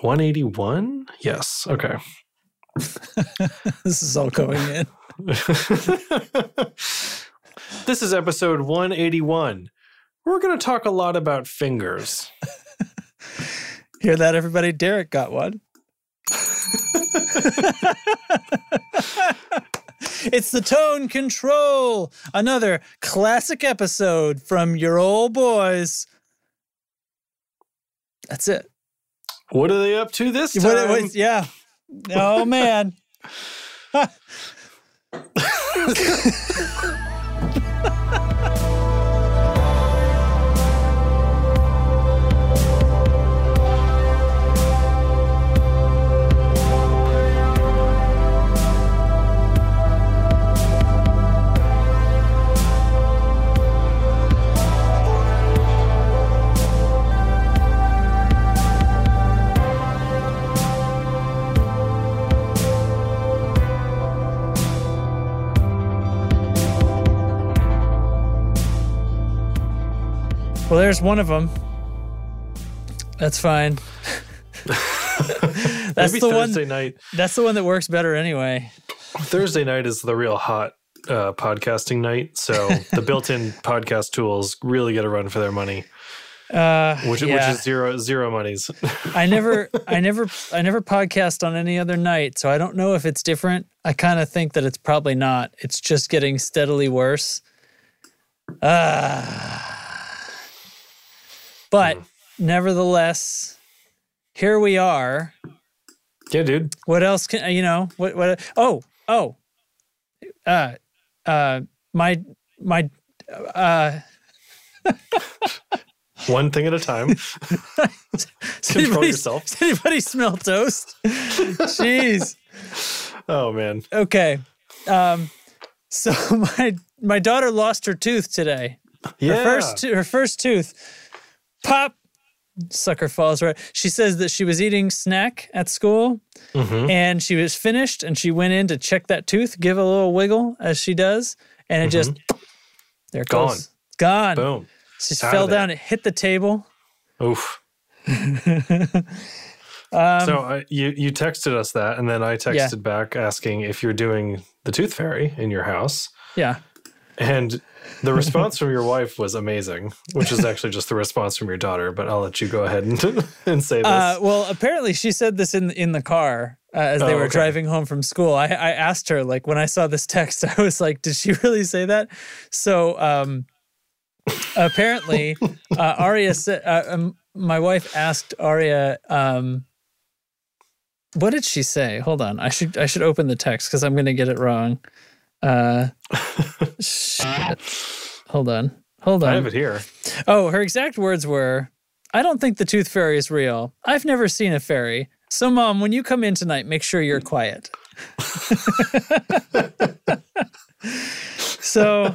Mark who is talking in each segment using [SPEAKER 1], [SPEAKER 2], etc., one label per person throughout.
[SPEAKER 1] 181? Yes. Okay.
[SPEAKER 2] this is all going in.
[SPEAKER 1] this is episode 181. We're going to talk a lot about fingers.
[SPEAKER 2] Hear that, everybody? Derek got one. it's the tone control. Another classic episode from your old boys. That's it.
[SPEAKER 1] What are they up to this time?
[SPEAKER 2] What, what, yeah. Oh man. Well, there's one of them. That's fine.
[SPEAKER 1] that's Maybe the Thursday
[SPEAKER 2] one.
[SPEAKER 1] Night.
[SPEAKER 2] That's the one that works better anyway.
[SPEAKER 1] Thursday night is the real hot uh, podcasting night, so the built-in podcast tools really get a run for their money.
[SPEAKER 2] Uh,
[SPEAKER 1] which,
[SPEAKER 2] yeah.
[SPEAKER 1] which is zero zero monies.
[SPEAKER 2] I never, I never, I never podcast on any other night, so I don't know if it's different. I kind of think that it's probably not. It's just getting steadily worse. Ah. Uh, but mm. nevertheless, here we are.
[SPEAKER 1] Yeah, dude.
[SPEAKER 2] What else can you know? What what oh, oh. Uh uh my my uh
[SPEAKER 1] one thing at a time. Control
[SPEAKER 2] anybody,
[SPEAKER 1] yourself.
[SPEAKER 2] Does anybody smell toast? Jeez.
[SPEAKER 1] Oh man.
[SPEAKER 2] Okay. Um so my my daughter lost her tooth today.
[SPEAKER 1] Yeah.
[SPEAKER 2] Her first her first tooth pop. Sucker falls right? She says that she was eating snack at school
[SPEAKER 1] mm-hmm.
[SPEAKER 2] and she was finished and she went in to check that tooth give a little wiggle as she does and it mm-hmm. just there it
[SPEAKER 1] gone.
[SPEAKER 2] goes. Gone.
[SPEAKER 1] Boom.
[SPEAKER 2] She just fell down it hit the table.
[SPEAKER 1] Oof.
[SPEAKER 2] Um,
[SPEAKER 1] so uh, you you texted us that and then i texted
[SPEAKER 2] yeah.
[SPEAKER 1] back asking if you're doing the tooth fairy in your house.
[SPEAKER 2] Yeah
[SPEAKER 1] and the response from your wife was amazing, which is actually just the response from your daughter. But I'll let you go ahead and, and say this.
[SPEAKER 2] Uh, well, apparently she said this in in the car uh, as they
[SPEAKER 1] Oh,
[SPEAKER 2] were
[SPEAKER 1] okay.
[SPEAKER 2] driving home from school. I, I asked her like when I saw this text, I was like, "Did she really say that?" So um, apparently, uh, Aria said, uh, um, "My wife asked Aria." Um, what did she say? Hold on, I should I should open the text because I'm going to get it wrong. Uh, shit. Hold on. Hold on.
[SPEAKER 1] I have it here.
[SPEAKER 2] Oh, her exact words were I don't think the tooth fairy is real. I've never seen a fairy. So, mom, when you come in tonight, make sure you're quiet. so,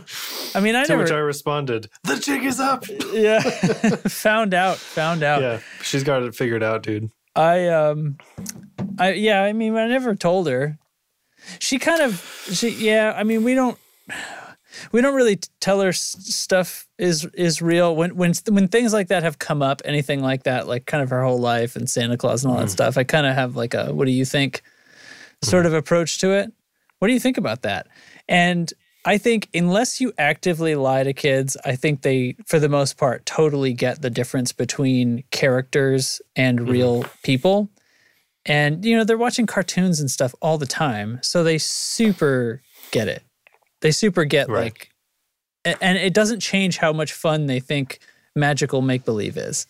[SPEAKER 2] I mean, I
[SPEAKER 1] To
[SPEAKER 2] never.
[SPEAKER 1] which I responded, "The jig is up."
[SPEAKER 2] yeah. found out. Found out.
[SPEAKER 1] Yeah, she's got it figured out, dude.
[SPEAKER 2] I, um, I, yeah, I mean, I never told her. She kind of, she, yeah, I mean, we don't, we don't really tell her stuff is is real. When when when things like that have come up anything like that like kind of her whole life and santa claus and all that hmm. stuff i kind of have like a what do you think hmm. sort of approach to it? What do you think about that? And i think unless you actively lie to kids i think they for the most part totally get the difference between characters and hmm. real people and you know they're watching cartoons and stuff all the time so they super get it they super get
[SPEAKER 1] Right.
[SPEAKER 2] like and it doesn't change how much fun they think magical make believe is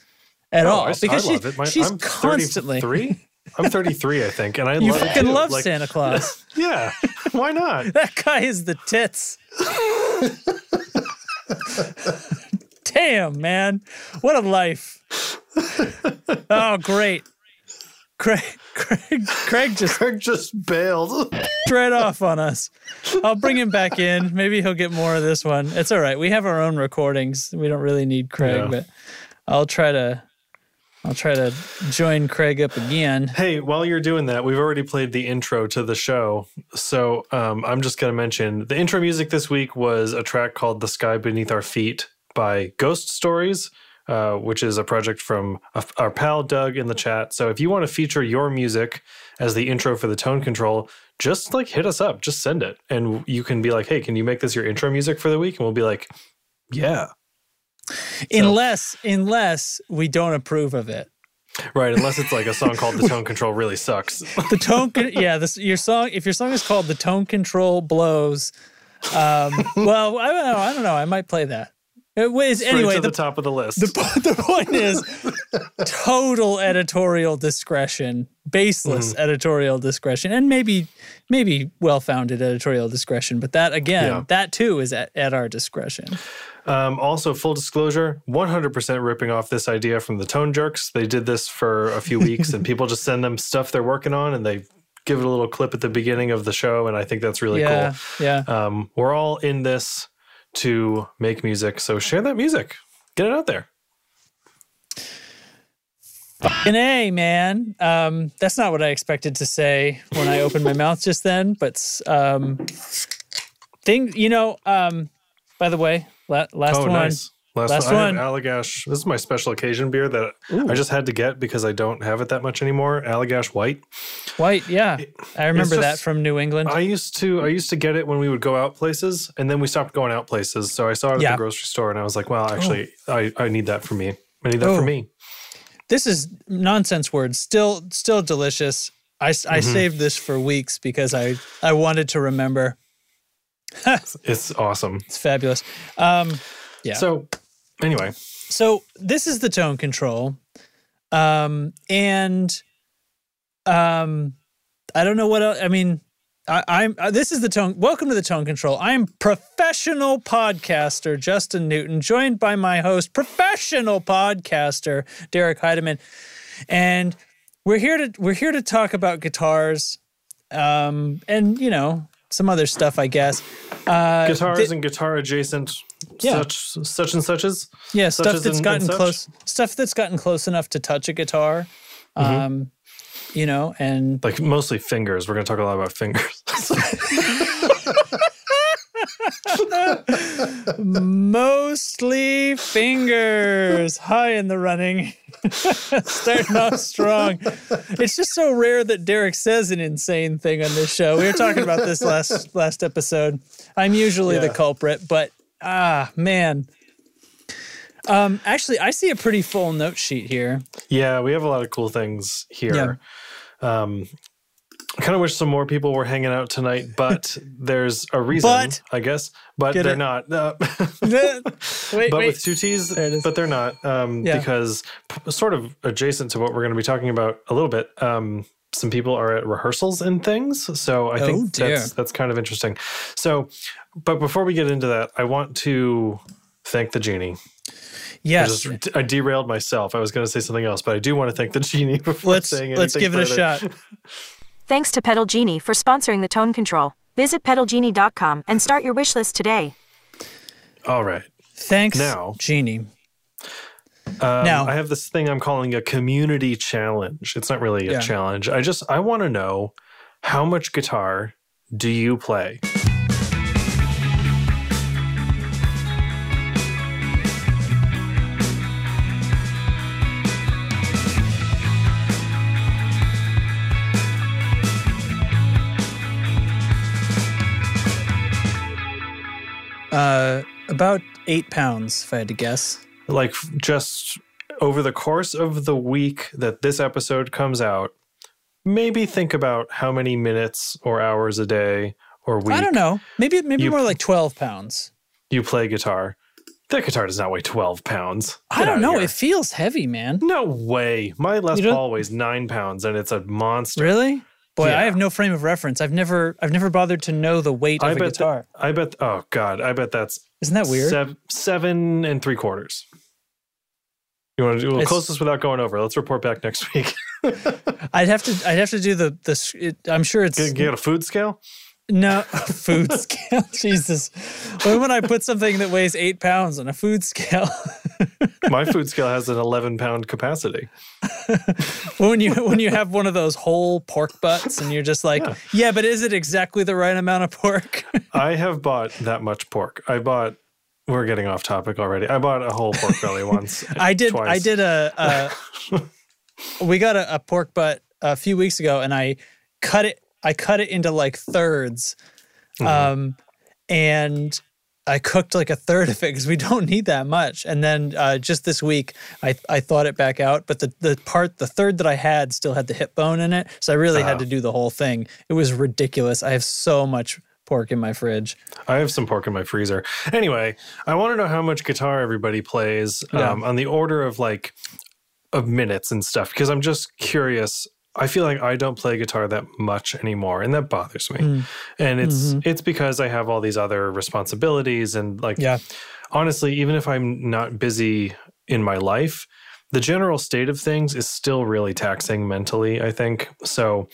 [SPEAKER 2] at
[SPEAKER 1] Oh,
[SPEAKER 2] all
[SPEAKER 1] I,
[SPEAKER 2] because
[SPEAKER 1] I
[SPEAKER 2] she,
[SPEAKER 1] love it. My,
[SPEAKER 2] she's
[SPEAKER 1] I'm
[SPEAKER 2] constantly
[SPEAKER 1] 33. I'm 33, I think, and I
[SPEAKER 2] you
[SPEAKER 1] love
[SPEAKER 2] fucking love
[SPEAKER 1] Like,
[SPEAKER 2] Santa Claus.
[SPEAKER 1] Yeah, why not?
[SPEAKER 2] that guy is the tits. Damn, man. What a life. Oh, great. Craig, Craig, Craig just
[SPEAKER 1] Craig just bailed.
[SPEAKER 2] right off on us. I'll bring him back in. Maybe he'll get more of this one. It's all right. We have our own recordings. We don't really need Craig,
[SPEAKER 1] Yeah.
[SPEAKER 2] but I'll try to I'll try to join Craig up again.
[SPEAKER 1] Hey, while you're doing that, we've already played the intro to the show. So um, I'm just going to mention the intro music this week was a track called The Sky Beneath Our Feet by Ghost Stories. Uh, which is a project from a- our pal Doug in the chat. So if you want to feature your music as the intro for the tone control, just like hit us up, just send it, and you can be like, "Hey, can you make this your intro music for the week?" And we'll be like, "Yeah."
[SPEAKER 2] unless unless we don't approve of it.
[SPEAKER 1] Right, unless it's like a song called "The Tone Control Really Sucks."
[SPEAKER 2] The tone, con- yeah, this your song. If your song is called "The Tone Control Blows," um, well, I don't know. I don't know. I might play that. It was
[SPEAKER 1] Straight
[SPEAKER 2] anyway.
[SPEAKER 1] to the,
[SPEAKER 2] The,
[SPEAKER 1] top of the list.
[SPEAKER 2] the the point is total editorial discretion, baseless
[SPEAKER 1] Mm-hmm.
[SPEAKER 2] editorial discretion, and maybe maybe well founded editorial discretion. But that again,
[SPEAKER 1] Yeah.
[SPEAKER 2] that too is at, at our discretion.
[SPEAKER 1] Um, also, full disclosure 100% ripping off this idea from the Tone Jerks. They did this for a few weeks, and people just send them stuff they're working on, and they give it a little clip at the beginning of the show. And I think that's really
[SPEAKER 2] yeah, yeah.
[SPEAKER 1] Um, we're all in this to make music, so share that music, get it out there.
[SPEAKER 2] An A, man. Um, that's not what I expected to say when I opened my mouth just then. But um, thing, you know. Um, by the way, la- last
[SPEAKER 1] oh,
[SPEAKER 2] one.
[SPEAKER 1] nice. Last,
[SPEAKER 2] Last
[SPEAKER 1] one. I
[SPEAKER 2] one.
[SPEAKER 1] Allagash. This is my special occasion beer that I just had to get because I don't have it that much anymore. Allagash White.
[SPEAKER 2] White, yeah. I remember that from New England.
[SPEAKER 1] I used to I used to get it when we would go out places, and then we stopped going out places. So I saw it at
[SPEAKER 2] Yeah.
[SPEAKER 1] the grocery store, and I was like, "Well, actually, I, I need that for me. I need that
[SPEAKER 2] Oh.
[SPEAKER 1] for me."
[SPEAKER 2] this is nonsense words. Still, still delicious. I,
[SPEAKER 1] Mm-hmm.
[SPEAKER 2] saved this for weeks because I I wanted to remember.
[SPEAKER 1] It's awesome.
[SPEAKER 2] It's fabulous. Um, Yeah.
[SPEAKER 1] So anyway,
[SPEAKER 2] so this is the tone control um and um i don't know what else i mean I, i'm uh, this is the tone welcome to the tone control. I'm professional podcaster justin newton joined by my host professional podcaster derek heidemann. And we're here to we're here to talk about guitars um and you know some other stuff i guess. Uh
[SPEAKER 1] guitars
[SPEAKER 2] thi-
[SPEAKER 1] and guitar adjacent
[SPEAKER 2] Yeah.
[SPEAKER 1] such such and suches.
[SPEAKER 2] Yeah,
[SPEAKER 1] such
[SPEAKER 2] stuff that's
[SPEAKER 1] in-
[SPEAKER 2] gotten
[SPEAKER 1] and
[SPEAKER 2] close, stuff that's gotten close enough to touch a guitar. Um, you know, and
[SPEAKER 1] Like mostly fingers. We're gonna talk a lot about fingers.
[SPEAKER 2] mostly fingers high in the running. Starting off strong. It's just so rare that Derek says an insane thing on this show. We were talking about this last last episode. I'm usually the culprit, but ah man. Um, actually, I see a pretty full note sheet here.
[SPEAKER 1] yeah, we have a lot of cool things here. Um I kind of wish some more people were hanging out tonight, but there's a reason,
[SPEAKER 2] But-
[SPEAKER 1] I guess. But they're
[SPEAKER 2] it?
[SPEAKER 1] not. Uh,
[SPEAKER 2] wait,
[SPEAKER 1] but
[SPEAKER 2] wait.
[SPEAKER 1] with two T's,
[SPEAKER 2] There it is.
[SPEAKER 1] but they're not um,
[SPEAKER 2] Yeah.
[SPEAKER 1] because p- sort of adjacent to what we're going to be talking about a little bit. Um, some people are at rehearsals and things, so I
[SPEAKER 2] Oh,
[SPEAKER 1] think
[SPEAKER 2] dear.
[SPEAKER 1] that's that's kind of interesting. So, but before we get into that, I want to thank the genie. I
[SPEAKER 2] yes.
[SPEAKER 1] just I derailed myself. I was going to say something else, but I do want to thank the genie before
[SPEAKER 2] let's
[SPEAKER 1] saying
[SPEAKER 2] let's
[SPEAKER 1] anything
[SPEAKER 2] give it a shot.
[SPEAKER 3] Thanks to Pedal Genie for sponsoring the tone control. Visit pedalgenie.com and start your wish list today.
[SPEAKER 1] All right.
[SPEAKER 2] Thanks,
[SPEAKER 1] Now-
[SPEAKER 2] Genie.
[SPEAKER 1] Um,
[SPEAKER 2] Now-
[SPEAKER 1] I have this thing I'm calling a community challenge. It's not really a
[SPEAKER 2] Yeah.
[SPEAKER 1] challenge. I just I want to know how much guitar do you play?
[SPEAKER 2] Uh, about eight pounds, if I had to guess.
[SPEAKER 1] Like just over the course of the week that this episode comes out, maybe think about how many minutes or hours a day or week
[SPEAKER 2] I don't know. Maybe maybe
[SPEAKER 1] You-
[SPEAKER 2] more like twelve pounds.
[SPEAKER 1] you play guitar. That guitar does not weigh 12 pounds.
[SPEAKER 2] I don't know. It feels heavy, man.
[SPEAKER 1] no way. My Les Paul weighs nine pounds and it's a monster.
[SPEAKER 2] Really? Boy,
[SPEAKER 1] Yeah.
[SPEAKER 2] I have no frame of reference. I've never I've never bothered to know the weight
[SPEAKER 1] I
[SPEAKER 2] of a
[SPEAKER 1] bet.
[SPEAKER 2] guitar.
[SPEAKER 1] That, I bet. Oh God, I bet that's
[SPEAKER 2] Isn't that weird?
[SPEAKER 1] Sev- seven and three quarters. You want to do a
[SPEAKER 2] It's-
[SPEAKER 1] closest without going over? Let's report back next week.
[SPEAKER 2] I'd have to I'd have to do the the. It, I'm sure it's
[SPEAKER 1] Get, get a food scale.
[SPEAKER 2] no food scale. Jesus, when would I put something that weighs eight pounds on a food scale?
[SPEAKER 1] My food scale has an 11 pound capacity.
[SPEAKER 2] when you when you have one of those whole pork butts and you're just like,
[SPEAKER 1] Yeah.
[SPEAKER 2] yeah, but is it exactly the right amount of pork?
[SPEAKER 1] I have bought that much pork. I bought we're getting off topic already. I bought a whole pork belly once.
[SPEAKER 2] I did.
[SPEAKER 1] twice.
[SPEAKER 2] I did a. a we got a, a pork butt a few weeks ago, and I cut it. I cut it into like thirds,
[SPEAKER 1] Mm-hmm.
[SPEAKER 2] um, and I cooked like a third of it because we don't need that much. And then uh, just this week, I I thawed it back out, but the the part, the third that I had, still had the hip bone in it, so I really had
[SPEAKER 1] Ah.
[SPEAKER 2] to do the whole thing. It was ridiculous. I have so much pork in my fridge.
[SPEAKER 1] I have some pork in my freezer. Anyway, I want to know how much guitar everybody plays
[SPEAKER 2] Yeah.
[SPEAKER 1] um, on the order of like of minutes and stuff because I'm just curious. I feel like I don't play guitar that much anymore, and that bothers me.
[SPEAKER 2] Mm.
[SPEAKER 1] And it's
[SPEAKER 2] Mhm.
[SPEAKER 1] it's because I have all these other responsibilities and like
[SPEAKER 2] Yeah.
[SPEAKER 1] honestly, even if I'm not busy in my life, the general state of things is still really taxing mentally, I think. So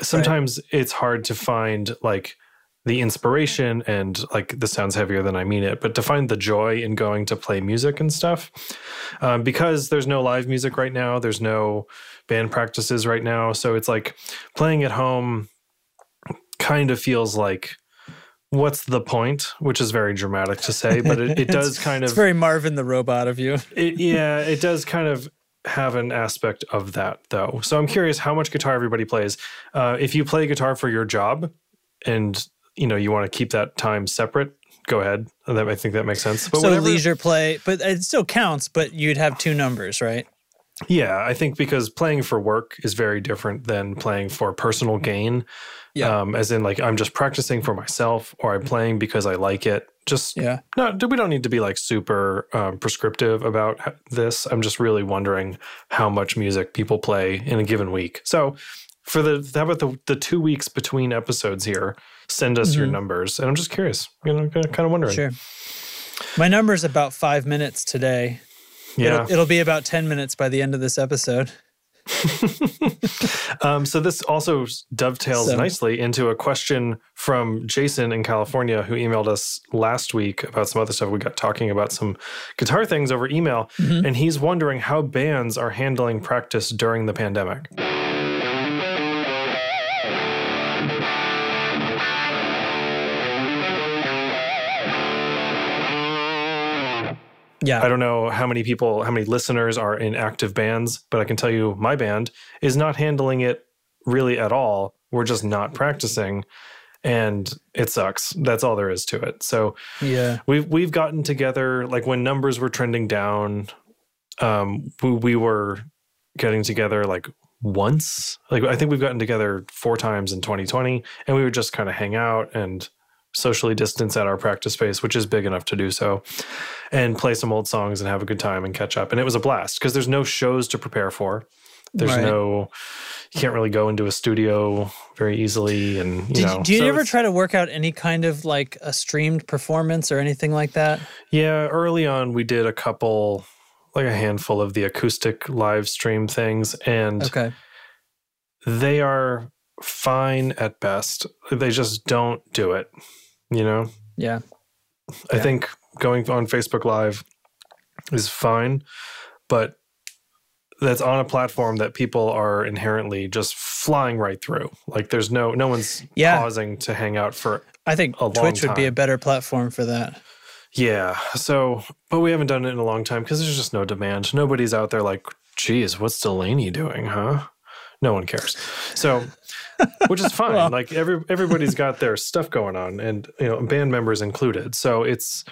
[SPEAKER 1] sometimes it's hard to find like the inspiration and like this sounds heavier than I mean it, but to find the joy in going to play music and stuff. Um, because there's no live music right now, there's no band practices right now. So it's like playing at home kind of feels like what's the point which is very dramatic to say but it, it does kind
[SPEAKER 2] It's
[SPEAKER 1] of
[SPEAKER 2] very Marvin the robot of you.
[SPEAKER 1] it, yeah it does kind of have an aspect of that though so i'm curious how much guitar everybody plays uh, if you play guitar for your job and you know you want to keep that time separate go ahead that i think that makes sense but
[SPEAKER 2] so
[SPEAKER 1] whatever-
[SPEAKER 2] leisure play, but it still counts. But you'd have two numbers, right?
[SPEAKER 1] Yeah, I think because playing for work is very different than playing for personal gain.
[SPEAKER 2] Yeah.
[SPEAKER 1] Um, as in, like, I'm just practicing for myself or I'm playing because I like it. Just,
[SPEAKER 2] Yeah.
[SPEAKER 1] no, we don't need to be like super um, prescriptive about this. I'm just really wondering how much music people play in a given week. So, for the, how about the, the two weeks between episodes here? Send us your
[SPEAKER 2] Mhm.
[SPEAKER 1] numbers. And I'm just curious, you know, kind of wondering.
[SPEAKER 2] Sure. My number is about five minutes today.
[SPEAKER 1] Yeah.
[SPEAKER 2] It'll, it'll be about 10 minutes by the end of this episode.
[SPEAKER 1] um, so this also dovetails
[SPEAKER 2] So-
[SPEAKER 1] nicely into a question from Jason in California who emailed us last week about some other stuff. We got talking about some guitar things over email,
[SPEAKER 2] Mhm.
[SPEAKER 1] and he's wondering how bands are handling practice during the pandemic.
[SPEAKER 2] Yeah.
[SPEAKER 1] I don't know how many people, how many listeners are in active bands, but I can tell you my band is not handling it really at all. We're just not practicing and it sucks. That's all there is to it. So
[SPEAKER 2] yeah.
[SPEAKER 1] we've we've gotten together like when numbers were trending down um we, we were getting together like once. Like I think we've gotten together four times in 2020 and we would just kind of hang out and socially distance at our practice space, which is big enough to do so, and play some old songs and have a good time and catch up. And it was a blast because there's no shows to prepare for. There's
[SPEAKER 2] Right.
[SPEAKER 1] no, you can't really go into a studio very easily. And, you
[SPEAKER 2] Did,
[SPEAKER 1] know,
[SPEAKER 2] do you
[SPEAKER 1] so
[SPEAKER 2] ever try to work out any kind of like a streamed performance or anything like that?
[SPEAKER 1] Yeah, early on, we did a couple, like a handful of the acoustic live stream things, and
[SPEAKER 2] Okay.
[SPEAKER 1] they are fine at best. They just don't do it. You know,
[SPEAKER 2] Yeah.
[SPEAKER 1] I
[SPEAKER 2] Yeah.
[SPEAKER 1] think going on Facebook Live is fine, but that's on a platform that people are inherently just flying right through. Like there's no no one's
[SPEAKER 2] Yeah.
[SPEAKER 1] pausing to hang out for
[SPEAKER 2] I think Twitch would be a better platform for that.
[SPEAKER 1] Yeah. So, but we haven't done it in a long time because there's just no demand. Nobody's out there like, geez, what's Delaney doing, huh? No one cares. So, which is fine.
[SPEAKER 2] Well-
[SPEAKER 1] like every everybody's got their stuff going on, and you know, band members included. So it's.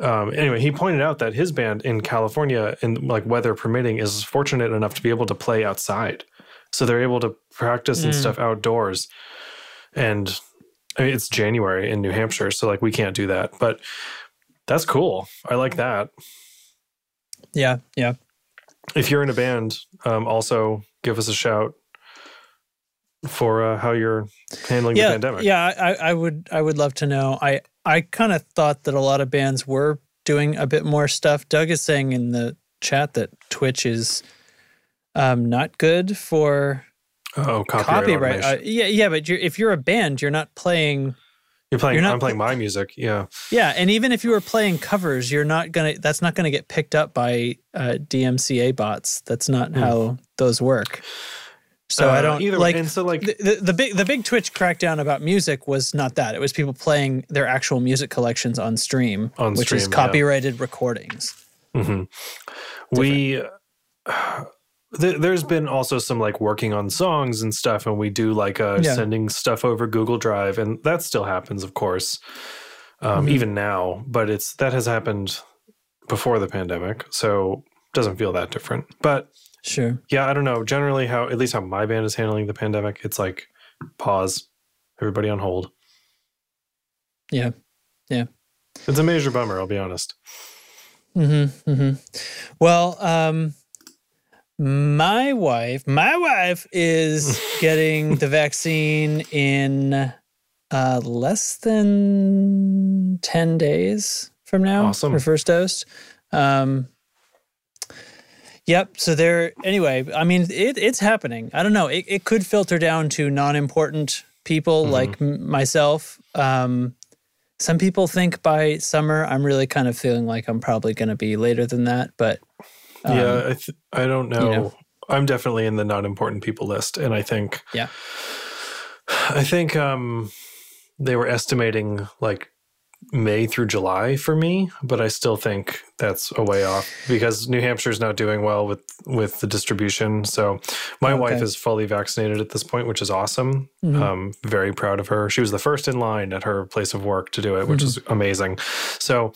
[SPEAKER 1] Um, anyway, he pointed out that his band in California, in like weather permitting, is fortunate enough to be able to play outside. So they're able to practice and
[SPEAKER 2] Mm.
[SPEAKER 1] stuff outdoors. And I mean, it's January in New Hampshire, so like we can't do that. But that's cool. I like that.
[SPEAKER 2] Yeah. Yeah.
[SPEAKER 1] If you're in a band, um, also give us a shout for uh, how you're handling
[SPEAKER 2] yeah.
[SPEAKER 1] the pandemic.
[SPEAKER 2] Yeah. I, I would I would love to know. I I kind of thought that a lot of bands were doing a bit more stuff. Doug is saying in the chat that Twitch is um, not good for
[SPEAKER 1] Oh, copyright.
[SPEAKER 2] copyright. Uh, yeah, yeah, but you're, if you're a band, you're not playing.
[SPEAKER 1] You're playing.
[SPEAKER 2] you're not
[SPEAKER 1] I'm playing my music. Yeah.
[SPEAKER 2] Yeah, and even if you were playing covers, you're not gonna. That's not gonna get picked up by uh, DMCA bots. That's not
[SPEAKER 1] Hmm.
[SPEAKER 2] how those work. So I
[SPEAKER 1] Uh,
[SPEAKER 2] don't
[SPEAKER 1] either
[SPEAKER 2] like
[SPEAKER 1] and so, like-
[SPEAKER 2] the, the, the big the big Twitch crackdown about music was not that. It was people playing their actual music collections on stream,
[SPEAKER 1] On
[SPEAKER 2] which is
[SPEAKER 1] stream, yeah.
[SPEAKER 2] copyrighted recordings.
[SPEAKER 1] we th- there's been also some like working on songs and stuff and we do like uh
[SPEAKER 2] Yeah.
[SPEAKER 1] sending stuff over google drive and that still happens of course um,
[SPEAKER 2] Mm-hmm.
[SPEAKER 1] even now but it's that has happened before the pandemic so doesn't feel that different but
[SPEAKER 2] Sure.
[SPEAKER 1] yeah i don't know generally how at least how my band is handling the pandemic it's like pause everybody on hold
[SPEAKER 2] Yeah. Yeah.
[SPEAKER 1] it's a major bummer i'll be honest
[SPEAKER 2] Mm-hmm, mm-hmm. Well, um, my wife, my wife is getting the vaccine in uh, less than ten days from now.
[SPEAKER 1] Awesome.
[SPEAKER 2] Her first dose. Um, yep. So there. Anyway, I mean, it, it's happening. I don't know. It, it could filter down to non-important people like m- myself. Um, some people think by summer. I'm really kind of feeling like I'm probably going to be later than that. But um,
[SPEAKER 1] yeah I, th- I don't know.
[SPEAKER 2] know.
[SPEAKER 1] i'm definitely in the not important people list and i think
[SPEAKER 2] yeah,
[SPEAKER 1] I think um, they were estimating like May through July for me, but I still think that's a way off because New Hampshire's not doing well with with the distribution. So my
[SPEAKER 2] Okay.
[SPEAKER 1] wife is fully vaccinated at this point, which is awesome.
[SPEAKER 2] Mhm.
[SPEAKER 1] Um, very proud of her. She was the first in line at her place of work to do it, which is amazing. So.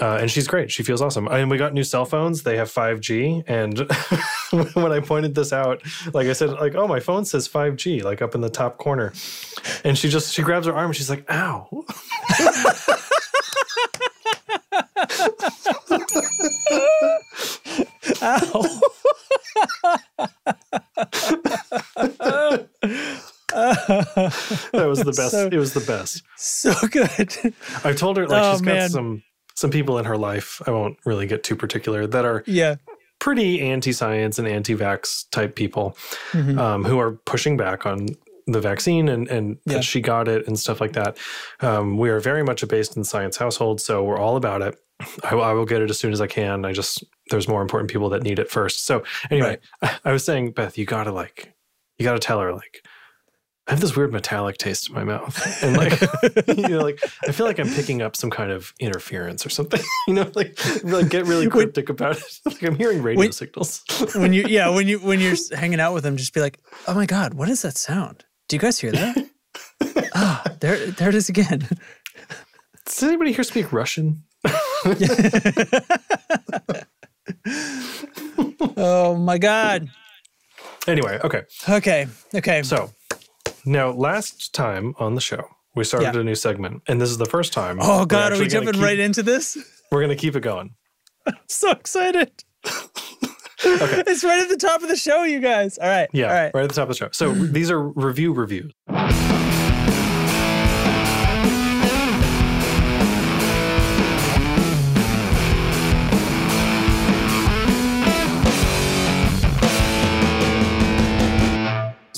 [SPEAKER 1] Uh, and she's great. She feels awesome. And we got new cell phones. They have 5G. And when I pointed this out, like I said, like, oh, my phone says 5G, like up in the top corner. And she just she grabs her arm and she's like, ow.
[SPEAKER 2] Ow.
[SPEAKER 1] That was the best.
[SPEAKER 2] So-
[SPEAKER 1] it was the best.
[SPEAKER 2] so good.
[SPEAKER 1] I told her like
[SPEAKER 2] Oh,
[SPEAKER 1] she's got
[SPEAKER 2] man.
[SPEAKER 1] some some people in her life. I won't really get too particular that are
[SPEAKER 2] yeah.
[SPEAKER 1] pretty anti-science and anti-vax type people
[SPEAKER 2] Mhm.
[SPEAKER 1] um, who are pushing back on the vaccine and and
[SPEAKER 2] Yeah.
[SPEAKER 1] that she got it and stuff like that. Um, we are very much a based in science household, so we're all about it. I, I will get it as soon as I can. I just there's more important people that need it first. So anyway, I, was saying, Beth, you gotta like, you gotta tell her like. I have this weird metallic taste in my mouth, and like, you know, like I feel like I'm picking up some kind of interference or something. You know, like, like get really
[SPEAKER 2] When-
[SPEAKER 1] cryptic about it. Like I'm hearing radio
[SPEAKER 2] When-
[SPEAKER 1] signals.
[SPEAKER 2] when you yeah when you when you're hanging out with them, just be like, oh my god, what is that sound? Do you guys hear that? Ah, there there it is again.
[SPEAKER 1] Does anybody here speak Russian?
[SPEAKER 2] oh my god.
[SPEAKER 1] Anyway, okay.
[SPEAKER 2] Okay. Okay.
[SPEAKER 1] So now, last time on the show, we started
[SPEAKER 2] Yeah.
[SPEAKER 1] a new segment, and this is the first time.
[SPEAKER 2] oh god, are we jumping
[SPEAKER 1] keep-
[SPEAKER 2] right into this?
[SPEAKER 1] We're gonna keep it going.
[SPEAKER 2] So excited. okay. It's right at the top of the show, you guys. All right.
[SPEAKER 1] Yeah,
[SPEAKER 2] All right.
[SPEAKER 1] right at the top of the show. So these are review reviews.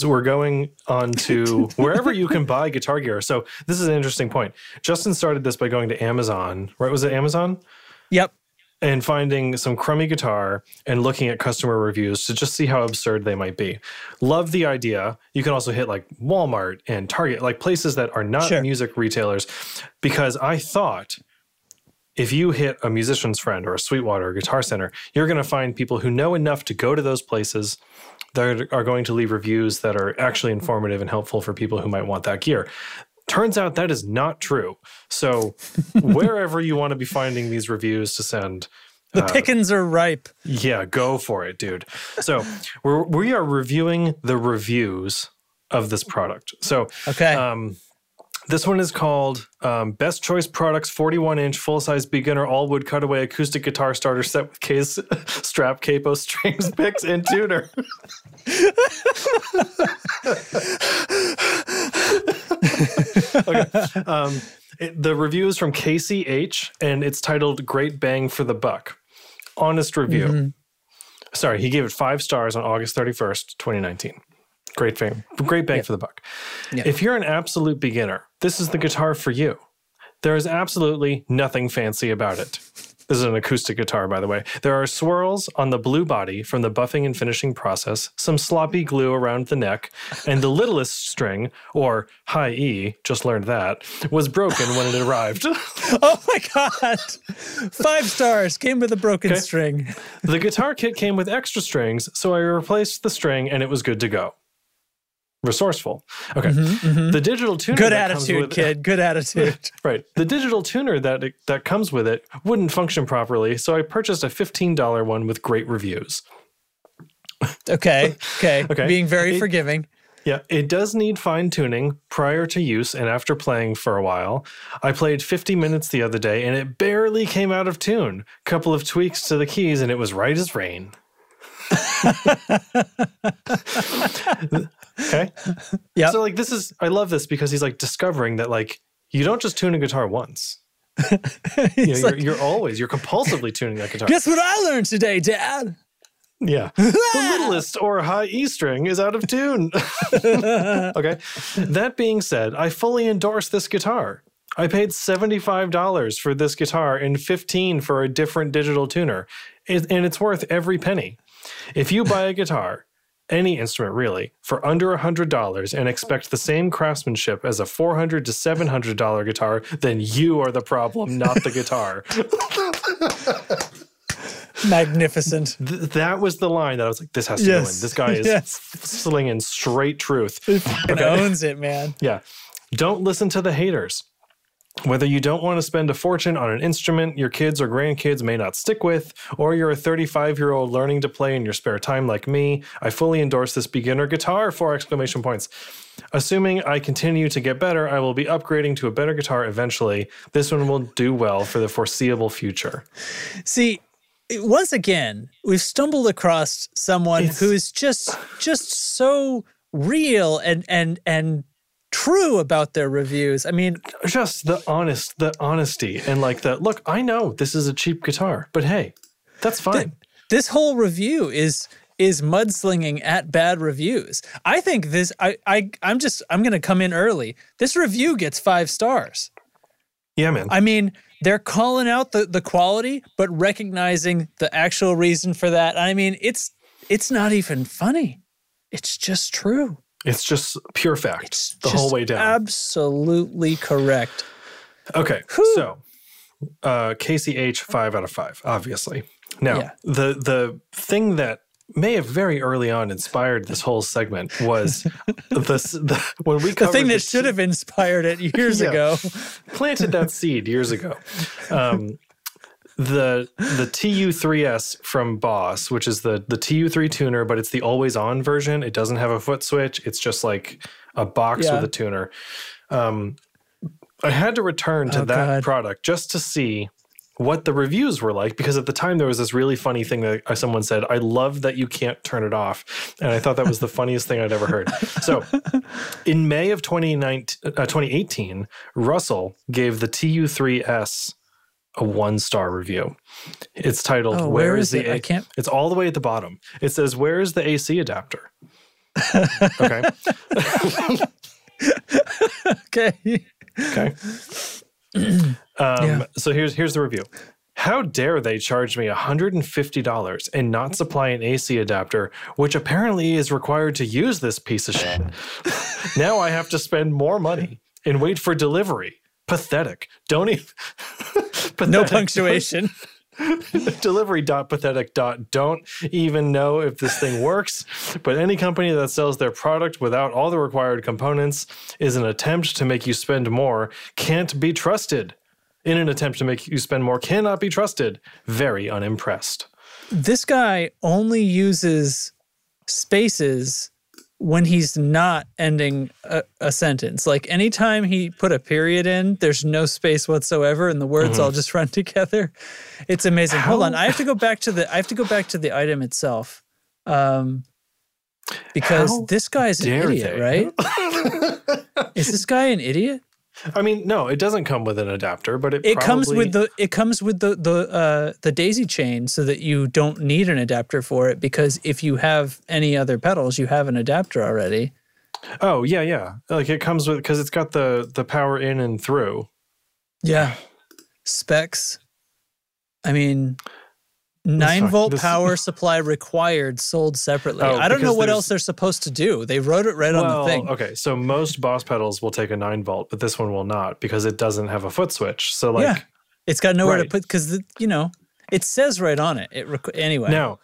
[SPEAKER 1] So we're going on to wherever you can buy guitar gear. So this is an interesting point. Justin started this by going to Amazon, right? Was it Amazon?
[SPEAKER 2] Yep.
[SPEAKER 1] and finding some crummy guitar and looking at customer reviews to just see how absurd they might be. Love the idea. You can also hit like Walmart and Target, like places that are not
[SPEAKER 2] Sure.
[SPEAKER 1] music retailers, because I thought if you hit a musician's friend or a Sweetwater or Guitar Center, you're going to find people who know enough to go to those places that are going to leave reviews that are actually informative and helpful for people who might want that gear. Turns out that is not true. So, wherever you want to be finding these reviews to send,
[SPEAKER 2] The pickings are ripe.
[SPEAKER 1] yeah, go for it, dude. So, we're, we are reviewing the reviews of this product. So,
[SPEAKER 2] Okay.
[SPEAKER 1] um, this one is called um, Best Choice Products 41 inch full size beginner all wood cutaway acoustic guitar starter set with case, strap, capo, strings, picks, and tuner. okay. Um, it- the review is from Casey H, and it's titled Great Bang for the Buck. Honest review. Sorry, he gave it five stars on August 31st, 2019. Great bang, great bang for the buck.
[SPEAKER 2] Yeah.
[SPEAKER 1] If you're an absolute beginner, this is the guitar for you. There is absolutely nothing fancy about it. This is an acoustic guitar, by the way. There are swirls on the blue body from the buffing and finishing process, some sloppy glue around the neck, and the littlest string, or high E, just learned that, was broken when it arrived.
[SPEAKER 2] Oh my god! Five stars came with a broken string.
[SPEAKER 1] the guitar kit came with extra strings, so I replaced the string and it was good to go. Resourceful. Okay. Mm-hmm, mm-hmm. The digital tuner.
[SPEAKER 2] Good attitude, kid. Good attitude.
[SPEAKER 1] Right. The digital tuner that that comes with it wouldn't function properly, so I purchased a $15 one with great reviews.
[SPEAKER 2] Okay. Okay.
[SPEAKER 1] Okay.
[SPEAKER 2] Being very
[SPEAKER 1] It-
[SPEAKER 2] forgiving.
[SPEAKER 1] Yeah, it does need fine tuning prior to use and after playing for a while. I played 50 minutes the other day and it barely came out of tune. Couple of tweaks to the keys and it was right as rain. okay.
[SPEAKER 2] yeah.
[SPEAKER 1] So like this is I love this because he's like discovering that like you don't just tune a guitar once. You know, you're,
[SPEAKER 2] like,
[SPEAKER 1] you're always you're compulsively tuning that guitar.
[SPEAKER 2] Guess what I learned today, Dad?
[SPEAKER 1] Yeah. The littlest or high E string is out of tune. okay. That being said, I fully endorse this guitar. I paid $75 for this guitar and 15 for a different digital tuner, It- and it's worth every penny. If you buy a guitar, any instrument really, for under $100 and expect the same craftsmanship as a 400 to $700 guitar, then you are the problem, not the guitar.
[SPEAKER 2] Magnificent.
[SPEAKER 1] Th- that was the line that I was like, this has to
[SPEAKER 2] Yes.
[SPEAKER 1] go in. This guy is
[SPEAKER 2] Yes.
[SPEAKER 1] slinging straight truth.
[SPEAKER 2] And owns it, man.
[SPEAKER 1] Yeah. Don't listen to the haters. Whether you don't want to spend a fortune on an instrument your kids or grandkids may not stick with, or you're a 35 year old learning to play in your spare time like me, I fully endorse this beginner guitar. Four exclamation points. Assuming I continue to get better, I will be upgrading to a better guitar eventually. This one will do well for the foreseeable future.
[SPEAKER 2] See, once again, we've stumbled across someone
[SPEAKER 1] It's-
[SPEAKER 2] who is just just so real and and and true about their reviews. I mean,
[SPEAKER 1] Just the honest, the honesty, and like the look, I know this is a cheap guitar, but hey, that's fine.
[SPEAKER 2] this whole review is is mudslinging at bad reviews. I think this I I I'm just I'm going to come in early. This review gets 5 stars.
[SPEAKER 1] yeah, man.
[SPEAKER 2] I mean, they're calling out the the quality but recognizing the actual reason for that. I mean, it's it's not even funny. It's just true.
[SPEAKER 1] It's just pure fact
[SPEAKER 2] It's
[SPEAKER 1] the whole way down.
[SPEAKER 2] Absolutely correct.
[SPEAKER 1] okay, so uh, KCH five out of five, obviously. Now
[SPEAKER 2] Yeah.
[SPEAKER 1] the the thing that may have very early on inspired this whole segment was this the, when we
[SPEAKER 2] The thing that
[SPEAKER 1] this-
[SPEAKER 2] should have inspired it years
[SPEAKER 1] Yeah.
[SPEAKER 2] ago.
[SPEAKER 1] planted that seed years ago. Um, the the TU3S from Boss, which is the the TU3 tuner, but it's the always on version. It doesn't have a foot switch. It's just like a box
[SPEAKER 2] Yeah.
[SPEAKER 1] with a tuner. Um, I had to return to
[SPEAKER 2] Oh,
[SPEAKER 1] that
[SPEAKER 2] God.
[SPEAKER 1] product just to see what the reviews were like because at the time there was this really funny thing that uh, someone said i love that you can't turn it off and i thought that was the funniest thing i'd ever heard so in may of 2019, uh, 2018 russell gave the tu3s a one star review it's titled
[SPEAKER 2] Oh,
[SPEAKER 1] where
[SPEAKER 2] where
[SPEAKER 1] is,
[SPEAKER 2] is
[SPEAKER 1] the
[SPEAKER 2] it? I
[SPEAKER 1] A-"
[SPEAKER 2] can't-
[SPEAKER 1] it's all the way at the bottom it says where is the ac adapter okay
[SPEAKER 2] Okay.
[SPEAKER 1] Okay. um, So here's here's the review. How dare they charge me $150 and not supply an AC adapter, which apparently is required to use this piece of shit? now I have to spend more money and wait for delivery. Pathetic. Don't even.
[SPEAKER 2] No punctuation.
[SPEAKER 1] delivery dot pathetic dot don't even know if this thing works but any company that sells their product without all the required components is an attempt to make you spend more can't be trusted in an attempt to make you spend more cannot be trusted very unimpressed
[SPEAKER 2] this guy only uses spaces when he's not ending a, a sentence. Like anytime he put a period in, there's no space whatsoever, and the words all just run together. It's amazing. Hold on,
[SPEAKER 1] Mm-hmm.
[SPEAKER 2] I have to go back to the I have to go back to the item itself, um, because
[SPEAKER 1] How
[SPEAKER 2] this guy's an idiot,
[SPEAKER 1] they?
[SPEAKER 2] right? Is this guy an idiot?
[SPEAKER 1] I mean no it doesn't come with an adapter but it
[SPEAKER 2] It comes with the it comes with the the uh, the daisy chain so that you don't need an adapter for it because if you have any other pedals, you have an adapter already.
[SPEAKER 1] oh yeah yeah like it comes with because it's got the the power in and through
[SPEAKER 2] Yeah. Specs. I mean, nine volt
[SPEAKER 1] This-
[SPEAKER 2] power supply required, sold separately.
[SPEAKER 1] Oh,
[SPEAKER 2] I don't know what
[SPEAKER 1] there's-
[SPEAKER 2] else they're supposed to do. They wrote it right on the thing.
[SPEAKER 1] okay. So most Boss pedals will take a nine volt, but this one will not because it doesn't have a foot switch. So like
[SPEAKER 2] yeah, it's got nowhere to put because you know it says right on it. It requ- anyway.
[SPEAKER 1] now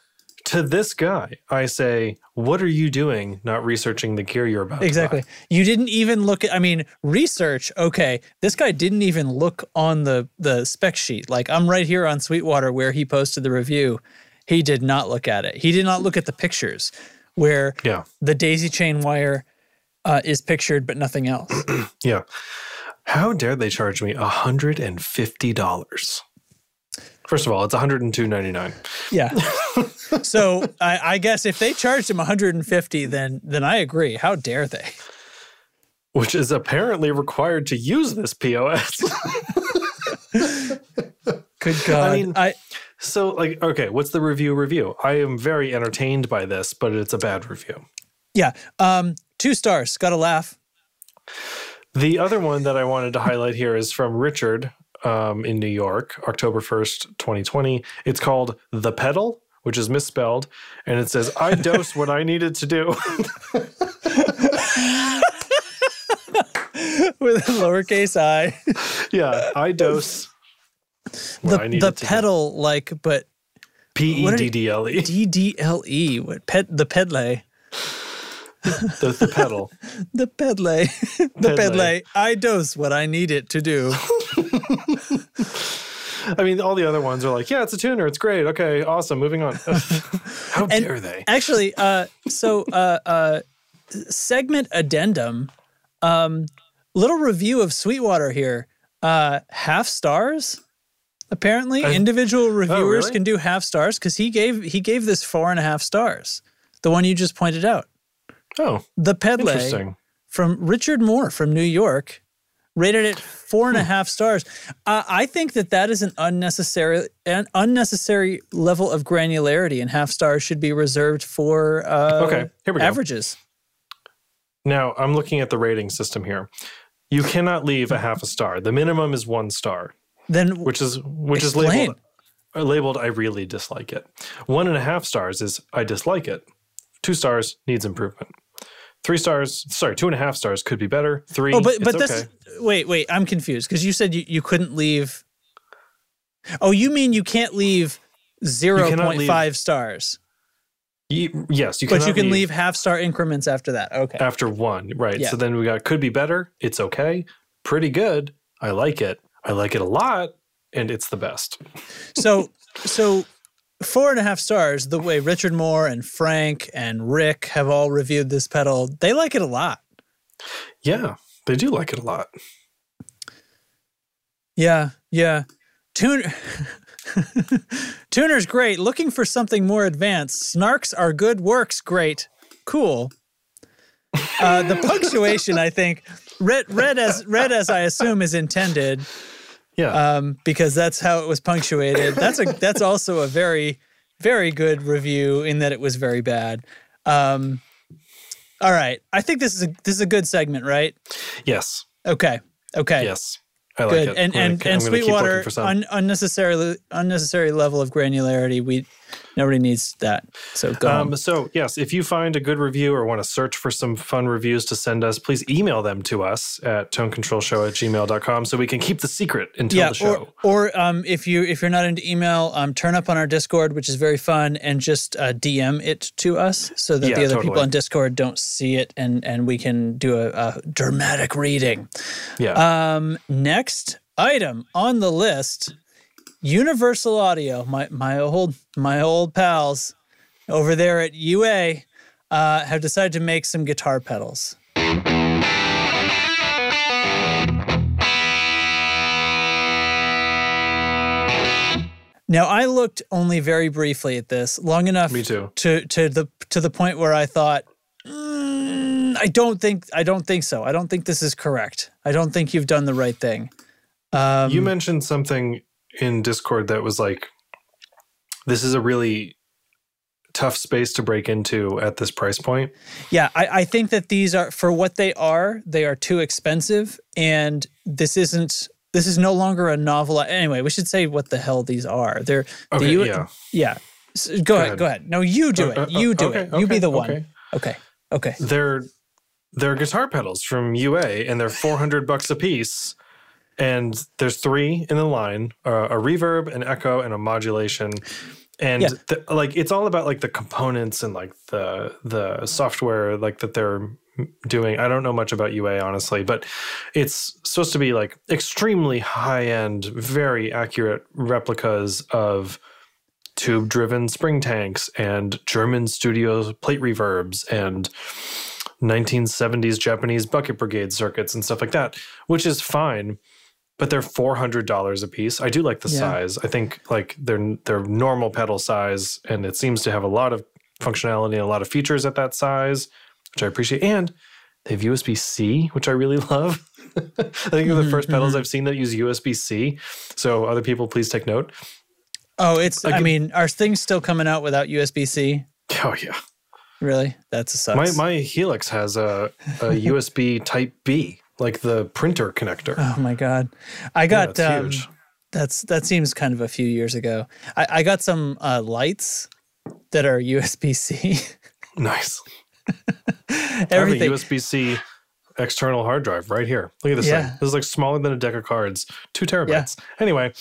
[SPEAKER 1] to this guy, I say, what are you doing? Not researching the gear you're about. to buy?"
[SPEAKER 2] Exactly. You didn't even look at I mean, research, okay. This guy didn't even look on the the spec sheet. Like I'm right here on Sweetwater where he posted the review. He did not look at it. He did not look at the pictures where
[SPEAKER 1] Yeah.
[SPEAKER 2] the daisy chain wire uh, is pictured but nothing else.
[SPEAKER 1] Yeah. How dare they charge me $150? First of all, it's $102.99.
[SPEAKER 2] yeah. so I, I guess if they charged him 150, then then I agree. How dare they?
[SPEAKER 1] which is apparently required to use this POS.
[SPEAKER 2] Good God.
[SPEAKER 1] mean-
[SPEAKER 2] I
[SPEAKER 1] so, like, okay, what's the review review? I am very entertained by this, but it's a bad review.
[SPEAKER 2] yeah. Um, two stars. Got to laugh.
[SPEAKER 1] The other one that I wanted to highlight here is from Richard um, in New York, October 1st, 2020. It's called The Pedal, which is misspelled, and it says, I dose what I needed to do.
[SPEAKER 2] with a lowercase i.
[SPEAKER 1] yeah, I dose what I
[SPEAKER 2] the the
[SPEAKER 1] to do.
[SPEAKER 2] pedal like but
[SPEAKER 1] P E D D L E.
[SPEAKER 2] D D L E what pet the pedale
[SPEAKER 1] The, the pedal.
[SPEAKER 2] the pedale the
[SPEAKER 1] pedale
[SPEAKER 2] I dose what I need it to do.
[SPEAKER 1] I mean, all the other ones are like, yeah, it's a tuner. It's great. Okay, awesome. Moving on. How
[SPEAKER 2] And-
[SPEAKER 1] dare they?
[SPEAKER 2] Actually, uh, so uh, uh, segment addendum, um, little review of Sweetwater here. Uh, half stars. Apparently,
[SPEAKER 1] I-
[SPEAKER 2] individual reviewers
[SPEAKER 1] really?
[SPEAKER 2] can do half stars because he gave he gave this four and a half stars. The one you just pointed out.
[SPEAKER 1] Oh,
[SPEAKER 2] The
[SPEAKER 1] interesting.
[SPEAKER 2] from Richard Moore from New York, rated it four and a half stars. Uh, I think that that is an unnecessary an unnecessary level of granularity, and half stars should be reserved for uh,
[SPEAKER 1] Okay, here we go.
[SPEAKER 2] averages.
[SPEAKER 1] Now, I'm looking at the rating system here. You cannot leave a half a star. The minimum is one star,
[SPEAKER 2] Then
[SPEAKER 1] which is which is labeled uh, labeled I really dislike it. One and a half stars is I dislike it. Two stars needs improvement. Three stars, sorry, two and a half stars could be better. Three,
[SPEAKER 2] oh, but but
[SPEAKER 1] okay.
[SPEAKER 2] this wait wait I'm confused because you said you, you couldn't leave. Oh, you mean you can't leave zero point
[SPEAKER 1] leave-
[SPEAKER 2] five stars,
[SPEAKER 1] Ye- yes, you
[SPEAKER 2] but you can leave half star increments after that. Okay.
[SPEAKER 1] after one, right?
[SPEAKER 2] Yeah.
[SPEAKER 1] So then we got could be better. It's okay, pretty good. I like it. I like it a lot, and it's the best.
[SPEAKER 2] So so four and a half stars, the way Richard Moore and Frank and Rick have all reviewed this pedal, they like it a lot.
[SPEAKER 1] Yeah, they do like it a lot.
[SPEAKER 2] Yeah, yeah. Tune Tuner's great. Looking for something more advanced. Snarks are good, works great. Cool. Uh, the punctuation, I think, read, read as read as I assume is intended,
[SPEAKER 1] Yeah.
[SPEAKER 2] um, because that's how it was punctuated. That's a that's also a very very good review in that it was very bad. Um, all right, I think this is a this is a good segment, right?
[SPEAKER 1] yes.
[SPEAKER 2] Okay, okay,
[SPEAKER 1] Yes. I like
[SPEAKER 2] good.
[SPEAKER 1] it.
[SPEAKER 2] And
[SPEAKER 1] I'm
[SPEAKER 2] and and
[SPEAKER 1] gonna looking
[SPEAKER 2] Sweetwater un, unnecessarily unnecessary level of granularity. We nobody needs that. So go.
[SPEAKER 1] Um, so yes, if you find a good review or want to search for some fun reviews to send us, please email them to us at tonecontrolshow at gmail.com so we can keep the secret until
[SPEAKER 2] yeah,
[SPEAKER 1] the show.
[SPEAKER 2] or or um, if you if you're not into email, um, turn up on our Discord, which is very fun, and just uh, DM it to us so that
[SPEAKER 1] Yeah,
[SPEAKER 2] the other people on Discord don't see it, and and we can do a, a dramatic reading.
[SPEAKER 1] yeah.
[SPEAKER 2] Um, next item on the list, Universal Audio, my my old my old pals over there at UA, uh, have decided to make some guitar pedals. Now I looked only very briefly at this, long enough
[SPEAKER 1] Me too.
[SPEAKER 2] to to the to the point where I thought, "Mm, I don't think I don't think so. I don't think this is correct. I don't think you've done the right thing. Um,
[SPEAKER 1] you mentioned something in Discord that was like, this is a really tough space to break into at this price point.
[SPEAKER 2] Yeah, I, I think that these are for what they are. They are too expensive, and this isn't this is no longer a novel. Anyway, we should say what the hell these are. They're
[SPEAKER 1] Okay,
[SPEAKER 2] the U-
[SPEAKER 1] yeah.
[SPEAKER 2] yeah. S- Go, ahead,
[SPEAKER 1] ahead.
[SPEAKER 2] Go ahead. No, you do
[SPEAKER 1] Uh,
[SPEAKER 2] it.
[SPEAKER 1] uh,
[SPEAKER 2] You do
[SPEAKER 1] okay,
[SPEAKER 2] it. You be the one.
[SPEAKER 1] okay.
[SPEAKER 2] Okay. Okay.
[SPEAKER 1] They're they're guitar pedals from UA, and they're four hundred bucks a piece. And there's three in the line: uh, a reverb, an echo, and a modulation. And
[SPEAKER 2] Yeah.
[SPEAKER 1] the, like it's all about like the components and like the the software like that they're doing. I don't know much about UA honestly, but it's supposed to be like extremely high end, very accurate replicas of tube driven spring tanks and German studio plate reverbs and 1970s Japanese bucket brigade circuits and stuff like that, which is fine. But they're four hundred dollars a piece. I do like the
[SPEAKER 2] Yeah.
[SPEAKER 1] size. I think like they're they're normal pedal size, and it seems to have a lot of functionality and a lot of features at that size, which I appreciate. And they have USB C, which I really love. I think they're the 1st pedals mm-hmm. I've seen that use USB C. So other people, please take note.
[SPEAKER 2] Oh, it's. I mean, are things still coming out without USB C?
[SPEAKER 1] Oh yeah,
[SPEAKER 2] Really? That's a sucks.
[SPEAKER 1] my my Helix has a, a USB Type B, like the printer connector.
[SPEAKER 2] Oh my god, I got
[SPEAKER 1] it's
[SPEAKER 2] um,
[SPEAKER 1] huge.
[SPEAKER 2] that's that seems kind of a few years ago. I, I got some uh, lights that are USB C.
[SPEAKER 1] Nice. I have a
[SPEAKER 2] Everything.
[SPEAKER 1] USB C external hard drive right here. Look at this
[SPEAKER 2] Yeah.
[SPEAKER 1] thing. This is like smaller than a deck of cards, two terabytes. Anyway,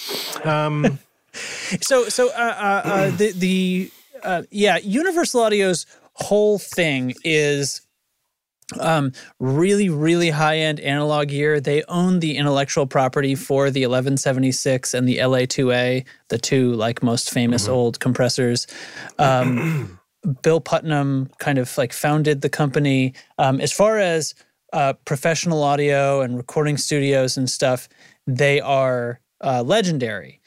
[SPEAKER 1] um,
[SPEAKER 2] So so uh, uh, uh, the the uh, yeah, Universal Audio's whole thing is um, really really high end analog gear. They own the intellectual property for the 1176 and the LA2A, the two like most famous old compressors. Um, Bill Putnam kind of like founded the company. Um, as far as uh, professional audio and recording studios and stuff, they are uh, legendary.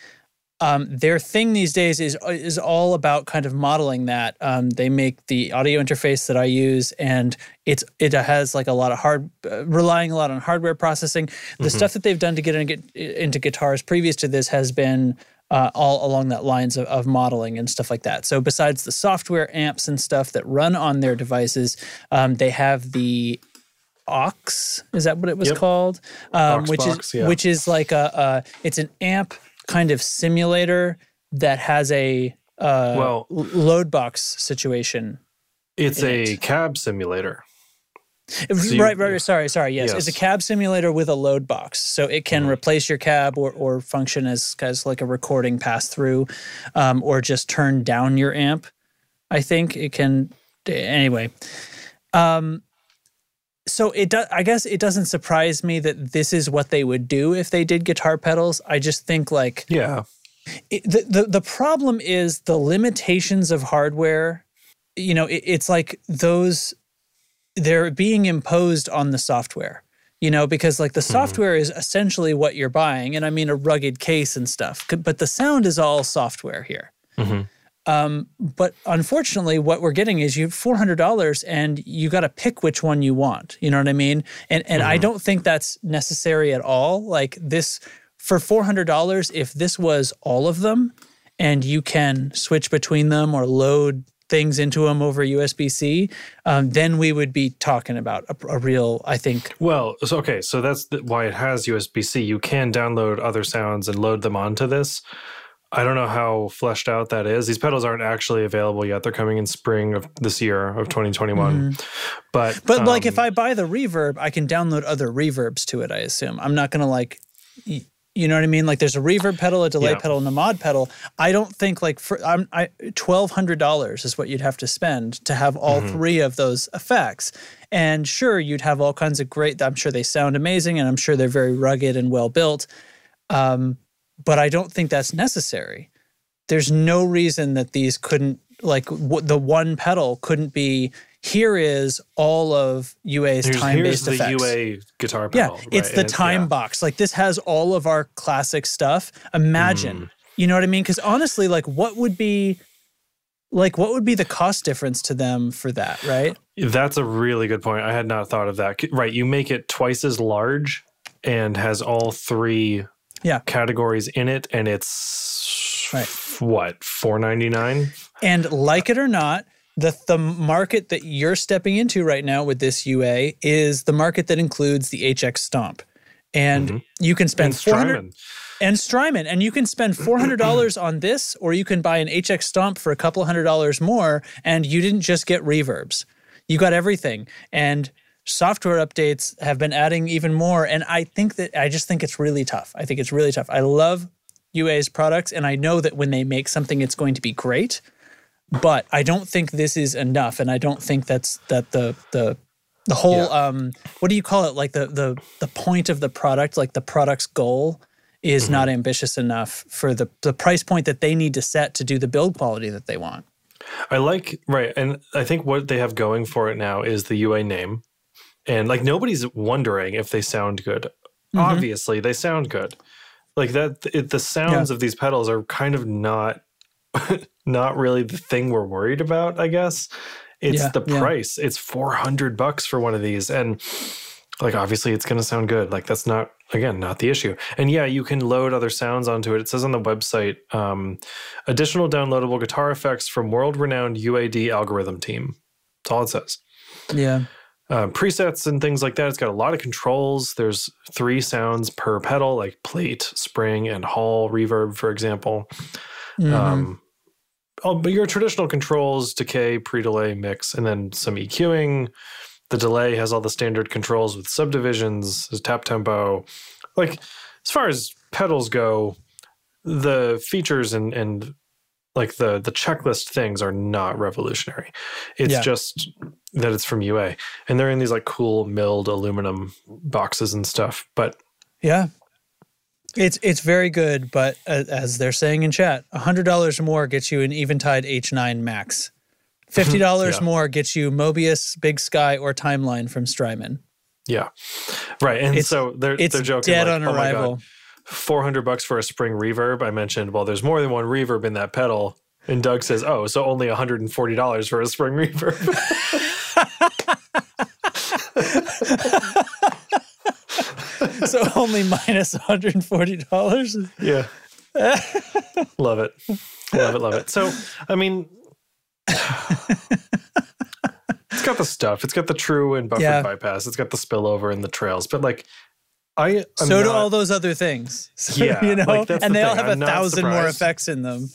[SPEAKER 2] Um, their thing these days is is all about kind of modeling that. Um, they make the audio interface that I use, and it's it has like a lot of hard, uh, relying a lot on hardware processing. The stuff that they've done to get, in, get into guitars previous to this has been uh, all along that lines of, of modeling and stuff like that. So besides the software amps and stuff that run on their devices, um, they have the Ox is that what it was
[SPEAKER 1] Yep.
[SPEAKER 2] called um, which
[SPEAKER 1] Oxbox,
[SPEAKER 2] is
[SPEAKER 1] yeah.
[SPEAKER 2] which is like a, a it's an amp kind of simulator that has a uh,
[SPEAKER 1] Well-
[SPEAKER 2] load box situation
[SPEAKER 1] it's a
[SPEAKER 2] it.
[SPEAKER 1] cab simulator. you-
[SPEAKER 2] right right right, sorry sorry yes. it's a cab simulator with a load box so it can replace your cab or, or function as, as like a recording pass through um, or just turn down your amp i think it can anyway um, so it does i guess it doesn't surprise me that this is what they would do if they did guitar pedals i just think like
[SPEAKER 1] Yeah.
[SPEAKER 2] it, the, the the problem is the limitations of hardware. You know, it, it's like those they're being imposed on the software. You know, because like the mm-hmm. software is essentially what you're buying, and I mean a rugged case and stuff. But the sound is all software here. Mm-hmm. Um, but unfortunately, what we're getting is you have four hundred dollars, and you got to pick which one you want. You know what I mean? And and I don't think that's necessary at all. Like this for four hundred dollars, if this was all of them, and you can switch between them or load things into them over USB C, um, then we would be talking about a, a real, I think.
[SPEAKER 1] Well, so, okay, so that's the, why it has USB C. You can download other sounds and load them onto this. I don't know how fleshed out that is. These pedals aren't actually available yet. They're coming in spring of this year of 2021. But
[SPEAKER 2] Mm-hmm. But like,
[SPEAKER 1] um,
[SPEAKER 2] if I buy the reverb, I can download other reverbs to it. I assume I'm not gonna like. You know what I mean? Like, there's a reverb pedal, a delay
[SPEAKER 1] Yeah.
[SPEAKER 2] pedal, and a mod pedal. I don't think like for I'm I twelve hundred dollars is what you'd have to spend to have all
[SPEAKER 1] Mm-hmm.
[SPEAKER 2] three of those effects. And sure, you'd have all kinds of great. I'm sure they sound amazing, and I'm sure they're very rugged and well built. Um, but I don't think that's necessary. There's no reason that these couldn't like w- the one pedal couldn't be. Here is all of UA's
[SPEAKER 1] here's,
[SPEAKER 2] time
[SPEAKER 1] here's
[SPEAKER 2] based
[SPEAKER 1] the
[SPEAKER 2] effects.
[SPEAKER 1] UA guitar pedal.
[SPEAKER 2] Yeah,
[SPEAKER 1] pedal.
[SPEAKER 2] it's the
[SPEAKER 1] And
[SPEAKER 2] time
[SPEAKER 1] yeah.
[SPEAKER 2] box. Like this has all of our classic stuff. Imagine,
[SPEAKER 1] Mm.
[SPEAKER 2] you know what I mean? Because honestly, like what would be, like what would be the cost difference to them for that, right?
[SPEAKER 1] That's a really good point. I had not thought of that. Right. You make it twice as large and has all three
[SPEAKER 2] Yeah.
[SPEAKER 1] categories in it, and it's
[SPEAKER 2] Right.
[SPEAKER 1] what, four ninety nine?
[SPEAKER 2] And like it or not, the the market that you're stepping into right now with this UA is the market that includes the HX Stomp. and
[SPEAKER 1] Mhm.
[SPEAKER 2] you can spend
[SPEAKER 1] And
[SPEAKER 2] four hundred and Strymon, and you can spend four hundred dollars on this, or you can buy an HX Stomp for a couple hundred dollars more, and you didn't just get reverbs, you got everything. And software updates have been adding even more, and I think that I just think it's really tough. I think it's really tough. I love UA's products, and I know that when they make something, it's going to be great. But I don't think this is enough, and I don't think that's that the the the whole
[SPEAKER 1] Yeah.
[SPEAKER 2] um what do you call it like the the the point of the product like the product's goal is
[SPEAKER 1] Mm-hmm.
[SPEAKER 2] not ambitious enough for the the price point that they need to set to do the build quality that they want
[SPEAKER 1] I like right, and I think what they have going for it now is the UA name, and like nobody's wondering if they sound good.
[SPEAKER 2] Mm-hmm.
[SPEAKER 1] Obviously, they sound good. Like that, it, the sounds of these pedals are kind of not, not really the thing we're worried about. I guess it's
[SPEAKER 2] Yeah,
[SPEAKER 1] the
[SPEAKER 2] yeah.
[SPEAKER 1] price. It's four hundred bucks for one of these, and like obviously it's going to sound good. Like that's not again not the issue. And yeah, you can load other sounds onto it. It says on the website um, additional downloadable guitar effects from world-renowned UAD algorithm team. That's all it says.
[SPEAKER 2] yeah
[SPEAKER 1] Uh, presets and things like that. It's got a lot of controls. There's three sounds per pedal, like plate, spring, and hall reverb, for example.
[SPEAKER 2] Mhm.
[SPEAKER 1] Um, oh, but your traditional controls, decay, pre-delay, mix, and then some EQing. The delay has all the standard controls with subdivisions, there's tap tempo. Like as far as pedals go, the features and and like the the checklist things are not revolutionary. It's
[SPEAKER 2] Yeah.
[SPEAKER 1] just that it's from UA, and they're in these like cool milled aluminum boxes and stuff. But
[SPEAKER 2] yeah it's it's very good but as they're saying in chat $100 more gets you an eventide h9 max $50
[SPEAKER 1] Yeah.
[SPEAKER 2] more gets you mobius big sky or timeline from strymon
[SPEAKER 1] yeah, right. And
[SPEAKER 2] It's-
[SPEAKER 1] so they're
[SPEAKER 2] it's
[SPEAKER 1] they're joking
[SPEAKER 2] dead
[SPEAKER 1] like,
[SPEAKER 2] on
[SPEAKER 1] "Oh
[SPEAKER 2] arrival
[SPEAKER 1] 400 bucks for a spring reverb. I mentioned, well, there's more than one reverb in that pedal. And Doug says, oh, so only $140 for a spring reverb.
[SPEAKER 2] so only minus $140
[SPEAKER 1] yeah. love it. Love it. Love it. So, I mean, it's got the stuff. It's got the true and buffered
[SPEAKER 2] Yeah.
[SPEAKER 1] bypass. It's got the spillover and the trails. But like, I,
[SPEAKER 2] so do
[SPEAKER 1] not-
[SPEAKER 2] all those other things. So,
[SPEAKER 1] Yeah,
[SPEAKER 2] you know,
[SPEAKER 1] like,
[SPEAKER 2] and
[SPEAKER 1] the
[SPEAKER 2] they all have
[SPEAKER 1] I'm
[SPEAKER 2] a thousand more effects in them.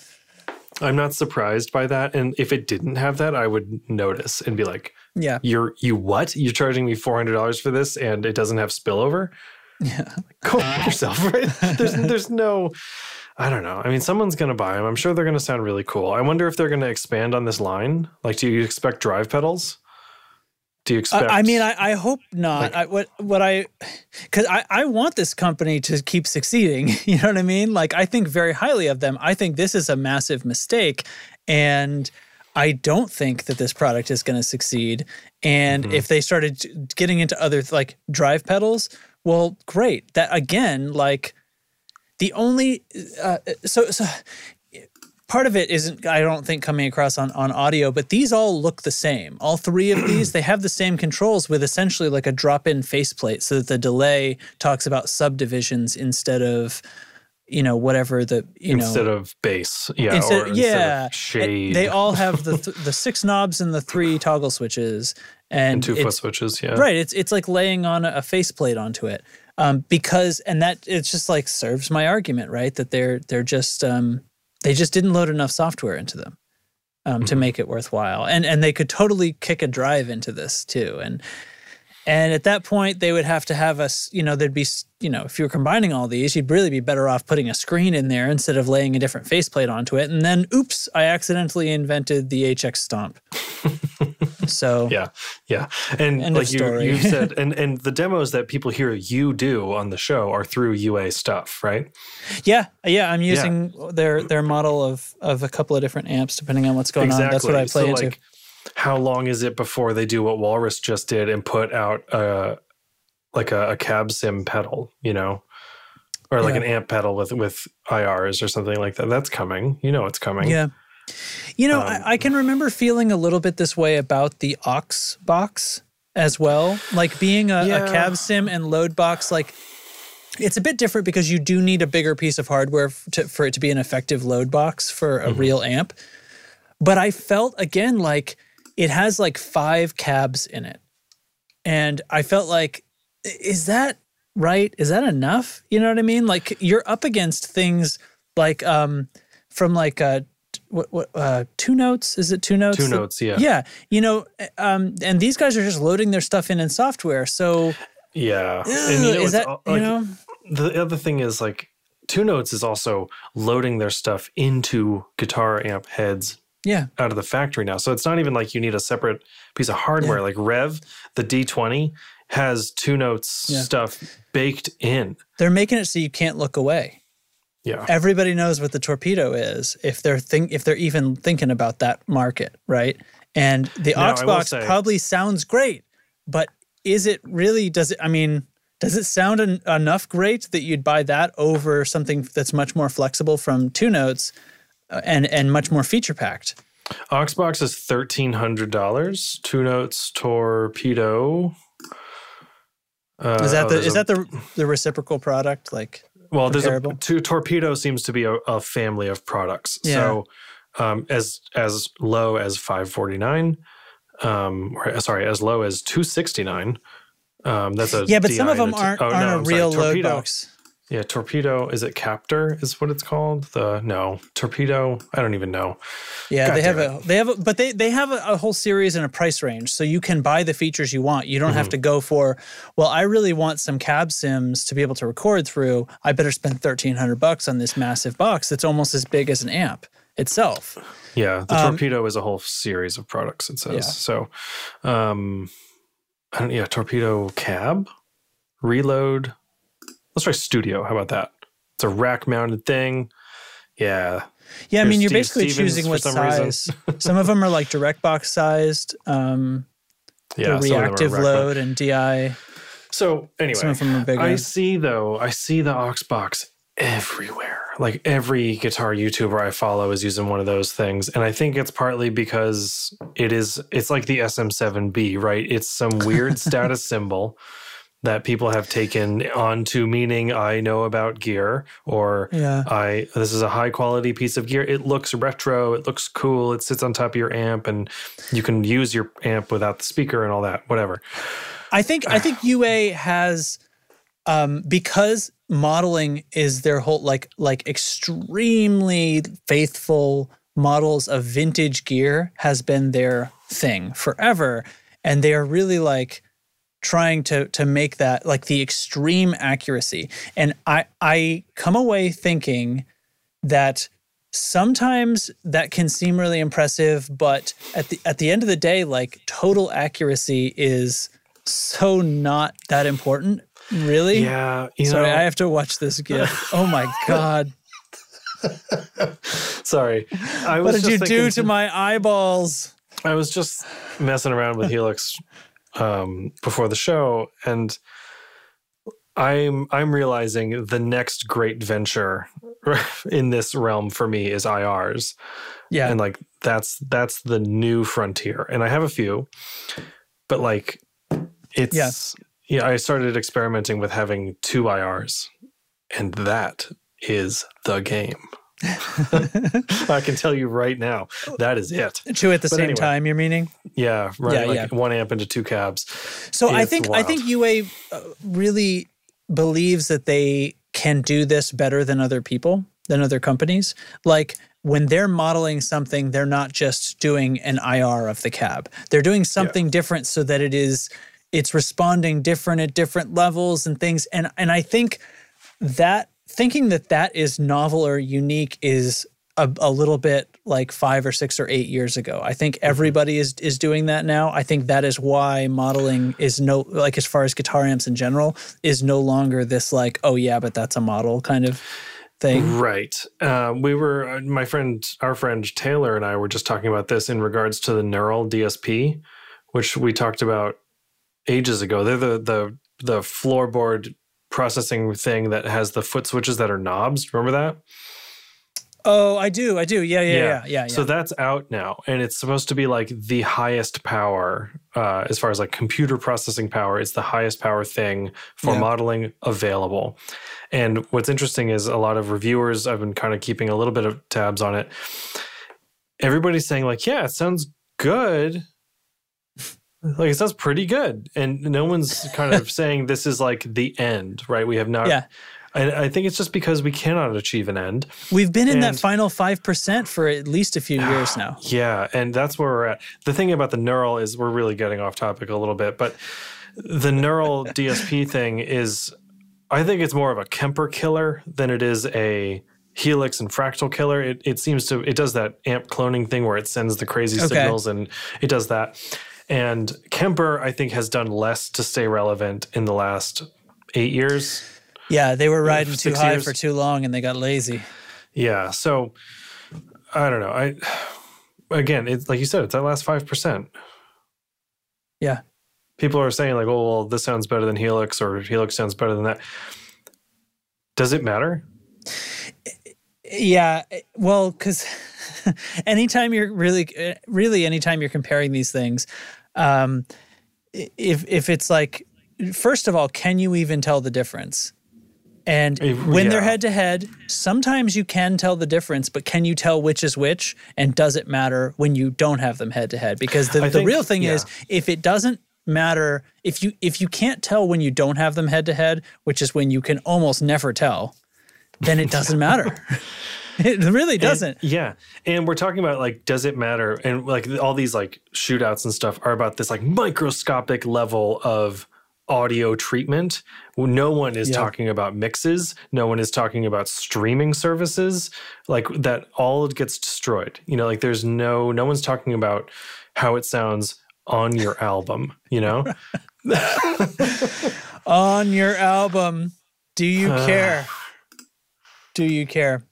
[SPEAKER 1] I'm not surprised by that. And if it didn't have that, I would notice and be like,
[SPEAKER 2] Yeah,
[SPEAKER 1] You're you what? You're charging me four hundred dollars for this, and it doesn't have spillover.
[SPEAKER 2] yeah.
[SPEAKER 1] Go fuck yourself, right? There's there's no. I don't know. I mean, someone's gonna buy them. I'm sure they're gonna sound really cool. I wonder if they're gonna expand on this line. Like, do you expect drive pedals? Do you expect?
[SPEAKER 2] I, I mean, I, I hope not.
[SPEAKER 1] Like-
[SPEAKER 2] I, what what I because I, I want this company to keep succeeding. You know what I mean? Like I think very highly of them. I think this is a massive mistake, and I don't think that this product is going to succeed. And
[SPEAKER 1] Mhm.
[SPEAKER 2] if they started getting into other like drive pedals, well, great. That again, like the only uh, so so part of it isn't i don't think coming across on, on audio but these all look the same all three of these they have the same controls with essentially like a drop-in faceplate so that the delay talks about subdivisions instead of you know whatever the you know.
[SPEAKER 1] instead
[SPEAKER 2] know
[SPEAKER 1] of bass, yeah,
[SPEAKER 2] instead,
[SPEAKER 1] or instead of
[SPEAKER 2] And
[SPEAKER 1] shade,
[SPEAKER 2] they all have the th- the six knobs and the three toggle switches and,
[SPEAKER 1] and two foot switches, yeah,
[SPEAKER 2] Right. It's it's like laying on a, a faceplate onto it. Um, because and that it's just like serves my argument, right? That they're they're just um, they just didn't load enough software into them um, to
[SPEAKER 1] Mhm.
[SPEAKER 2] make it worthwhile. And and they could totally kick a drive into this too. And and at that point, they would have to have us, you know, there'd be, you know, if you were combining all these, you'd really be better off putting a screen in there instead of laying a different faceplate onto it. And then, oops, I accidentally invented the HX Stomp. so
[SPEAKER 1] yeah, yeah, and
[SPEAKER 2] End
[SPEAKER 1] like you you said, and and the demos that people hear you do on the show are through UA stuff, right?
[SPEAKER 2] Yeah, yeah, I'm using their their model of of a couple of different amps depending on what's going on. That's what I play
[SPEAKER 1] so
[SPEAKER 2] into.
[SPEAKER 1] like, how long is it before they do what Walrus just did and put out a like a, a cab sim pedal, you know, or like
[SPEAKER 2] Yeah.
[SPEAKER 1] an amp pedal with with IRs or something like that? That's coming. You know, it's coming.
[SPEAKER 2] yeah. You know,
[SPEAKER 1] Um,
[SPEAKER 2] I, I can remember feeling a little bit this way about the Oxbox as well. Like being a,
[SPEAKER 1] Yeah.
[SPEAKER 2] a cab sim and load box, like it's a bit different because you do need a bigger piece of hardware to, for it to be an effective load box for a real amp. But I felt again like it has like five cabs in it. And I felt like, is that right? Is that enough? You know what I mean? Like you're up against things like um from like uh what what uh two notes is it two notes
[SPEAKER 1] Two notes, yeah.
[SPEAKER 2] yeah you know um and these guys are just loading their stuff in in software so
[SPEAKER 1] Yeah.
[SPEAKER 2] ugh,
[SPEAKER 1] And you know,
[SPEAKER 2] is that
[SPEAKER 1] al-
[SPEAKER 2] you know
[SPEAKER 1] the other thing is like Two Notes is also loading their stuff into guitar amp heads
[SPEAKER 2] yeah
[SPEAKER 1] out of the factory now. So it's not even like you need a separate piece of hardware. Like Revv, the D20 has Two Notes
[SPEAKER 2] Yeah.
[SPEAKER 1] stuff baked in.
[SPEAKER 2] they're making it so you can't look away
[SPEAKER 1] Yeah.
[SPEAKER 2] everybody knows what the torpedo is if they're think if they're even thinking about that market, right? And the
[SPEAKER 1] Now,
[SPEAKER 2] Oxbox
[SPEAKER 1] say-
[SPEAKER 2] probably sounds great, but is it really? Does it? I mean, does it sound en- enough great that you'd buy that over something that's much more flexible from two notes and and much more feature packed?
[SPEAKER 1] Oxbox is thirteen hundred dollars. Two Notes Torpedo. Uh,
[SPEAKER 2] Is that
[SPEAKER 1] oh,
[SPEAKER 2] the is
[SPEAKER 1] a-
[SPEAKER 2] that the the reciprocal product? Like
[SPEAKER 1] well? There's a two Torpedo seems to be a, a family of products.
[SPEAKER 2] Yeah.
[SPEAKER 1] So um, as as low as five forty nine, um, or sorry, as low as two sixty nine. Um, that's a
[SPEAKER 2] yeah, but some of them
[SPEAKER 1] and a t-
[SPEAKER 2] aren't
[SPEAKER 1] oh,
[SPEAKER 2] aren't
[SPEAKER 1] I'm
[SPEAKER 2] a
[SPEAKER 1] sorry,
[SPEAKER 2] real load
[SPEAKER 1] torpedo.
[SPEAKER 2] box.
[SPEAKER 1] Yeah, torpedo. Is it Captor? Is what it's called? The no torpedo. I don't even know.
[SPEAKER 2] Yeah,
[SPEAKER 1] God
[SPEAKER 2] they have
[SPEAKER 1] damn
[SPEAKER 2] a they have a but they they have a, a whole series and a price range, so you can buy the features you want. You don't have
[SPEAKER 1] Mm-hmm.
[SPEAKER 2] to go for, well, I really want some cab sims to be able to record through. I better spend thirteen hundred bucks on this massive box that's almost as big as an amp itself.
[SPEAKER 1] Yeah, the
[SPEAKER 2] Um,
[SPEAKER 1] torpedo is a whole series of products. It says
[SPEAKER 2] Yeah.
[SPEAKER 1] so. Um, I don't, yeah, torpedo cab, reload. Let's try studio. How about that? It's a rack mounted thing. Yeah,
[SPEAKER 2] Yeah, I mean, you're
[SPEAKER 1] Steve
[SPEAKER 2] basically
[SPEAKER 1] Stevens
[SPEAKER 2] choosing what
[SPEAKER 1] some
[SPEAKER 2] size. some of them are like direct box sized, um,
[SPEAKER 1] yeah.
[SPEAKER 2] the
[SPEAKER 1] some of them are
[SPEAKER 2] reactive load and DI.
[SPEAKER 1] So anyway,
[SPEAKER 2] Some of them are bigger.
[SPEAKER 1] I see though. I see the Oxbox everywhere. Like every guitar YouTuber I follow is using one of those things, and I think it's partly because it is. It's like the SM7B, right? It's some weird status symbol that people have taken on to meaning I know about gear or
[SPEAKER 2] Yeah.
[SPEAKER 1] I this is a high quality piece of gear. It looks retro, it looks cool, it sits on top of your amp and you can use your amp without the speaker and all that, whatever.
[SPEAKER 2] I think I think UA has um, because modeling is their whole like like extremely faithful models of vintage gear has been their thing forever, and they are really like trying to to make that like the extreme accuracy. And I I come away thinking that sometimes that can seem really impressive, but at the at the end of the day, like total accuracy is so not that important, really.
[SPEAKER 1] Yeah,
[SPEAKER 2] Sorry,
[SPEAKER 1] know,
[SPEAKER 2] I have to watch this GIF. Oh my god!
[SPEAKER 1] Sorry. I was
[SPEAKER 2] What did
[SPEAKER 1] just
[SPEAKER 2] you do to my eyeballs?
[SPEAKER 1] I was just messing around with Helix um, before the show, and I'm I'm realizing the next great venture in this realm for me is IRs,
[SPEAKER 2] Yeah,
[SPEAKER 1] and like that's that's the new frontier. And I have a few, but like it's yes. yeah. I started experimenting with having two IRs, and that is the game. I can tell you right now, that is it.
[SPEAKER 2] two at the
[SPEAKER 1] But
[SPEAKER 2] same
[SPEAKER 1] anyway.
[SPEAKER 2] time. You're meaning?
[SPEAKER 1] Yeah, right.
[SPEAKER 2] Yeah,
[SPEAKER 1] like
[SPEAKER 2] yeah.
[SPEAKER 1] one amp into two cabs.
[SPEAKER 2] So I
[SPEAKER 1] It's
[SPEAKER 2] think I think UA uh, really believes that they can do this better than other people, than other companies. Like when they're modeling something, they're not just doing an IR of the cab. They're doing something different so that it is it's responding different at different levels and things. And and I think that thinking that that is novel or unique is a, a little bit like five or six or eight years ago. I think everybody is is doing that now. I think that is why modeling is no like as far as guitar amps in general is no longer this like oh yeah but that's a model kind of thing.
[SPEAKER 1] Right. Uh, we were, uh, my friend, our friend Taylor and I were just talking about this in regards to the Neural DSP, which we talked about ages ago. They're the the the floorboard processing thing that has the foot switches that are knobs. Remember that?
[SPEAKER 2] Oh, I do, I do. Yeah, yeah, yeah, yeah. yeah,
[SPEAKER 1] So that's out now, and it's supposed to be like the highest power, uh, as far as like computer processing power. It's the highest power thing for
[SPEAKER 2] Yeah.
[SPEAKER 1] modeling available. And what's interesting is a lot of reviewers. I've been kind of keeping a little bit of tabs on it. Everybody's saying like, "Yeah, it sounds good." Like it sounds pretty good, and no one's kind of saying this is like the end, right? We have not.
[SPEAKER 2] Yeah.
[SPEAKER 1] And I think it's just because we cannot achieve an end.
[SPEAKER 2] We've been in that final 5% for at least a few years now.
[SPEAKER 1] Yeah, and that's where we're at. The thing about the neural is we're really getting off topic a little bit, but the neural DSP thing is I think it's more of a Kemper killer than it is a helix and fractal killer. It it seems to it does that amp cloning thing where it sends the crazy
[SPEAKER 2] Okay.
[SPEAKER 1] signals and it does that. And Kemper I think has done less to stay relevant in the last 8 years.
[SPEAKER 2] Yeah, they were riding too high
[SPEAKER 1] years.
[SPEAKER 2] for too long and they got lazy.
[SPEAKER 1] Yeah, so I don't know. I again, it's like you said, it's that last 5%.
[SPEAKER 2] Yeah.
[SPEAKER 1] people are saying like, "Oh, well, this sounds better than Helix," or "Helix sounds better than that." Does it matter?
[SPEAKER 2] Yeah, well, because anytime you're really, really, anytime you're comparing these things, um, if if it's like, first of all, can you even tell the difference? And when they're head to head, sometimes you can tell the difference, but can you tell which is which? And does it matter when you don't have them head to head? Because the, the
[SPEAKER 1] think-
[SPEAKER 2] real thing is, if it doesn't matter, if you if you can't tell when you don't have them head to head, which is when you can almost never tell, then it doesn't matter. it really doesn't.
[SPEAKER 1] Yeah, and we're talking about like, does it matter? And like all these like shootouts and stuff are about this like microscopic level of audio treatment. No one is
[SPEAKER 2] Yeah.
[SPEAKER 1] talking about mixes. No one is talking about streaming services. Like that, all gets destroyed. You know, like there's no no one's talking about how it sounds on your album. You know.
[SPEAKER 2] On your album, do you care? Do you care?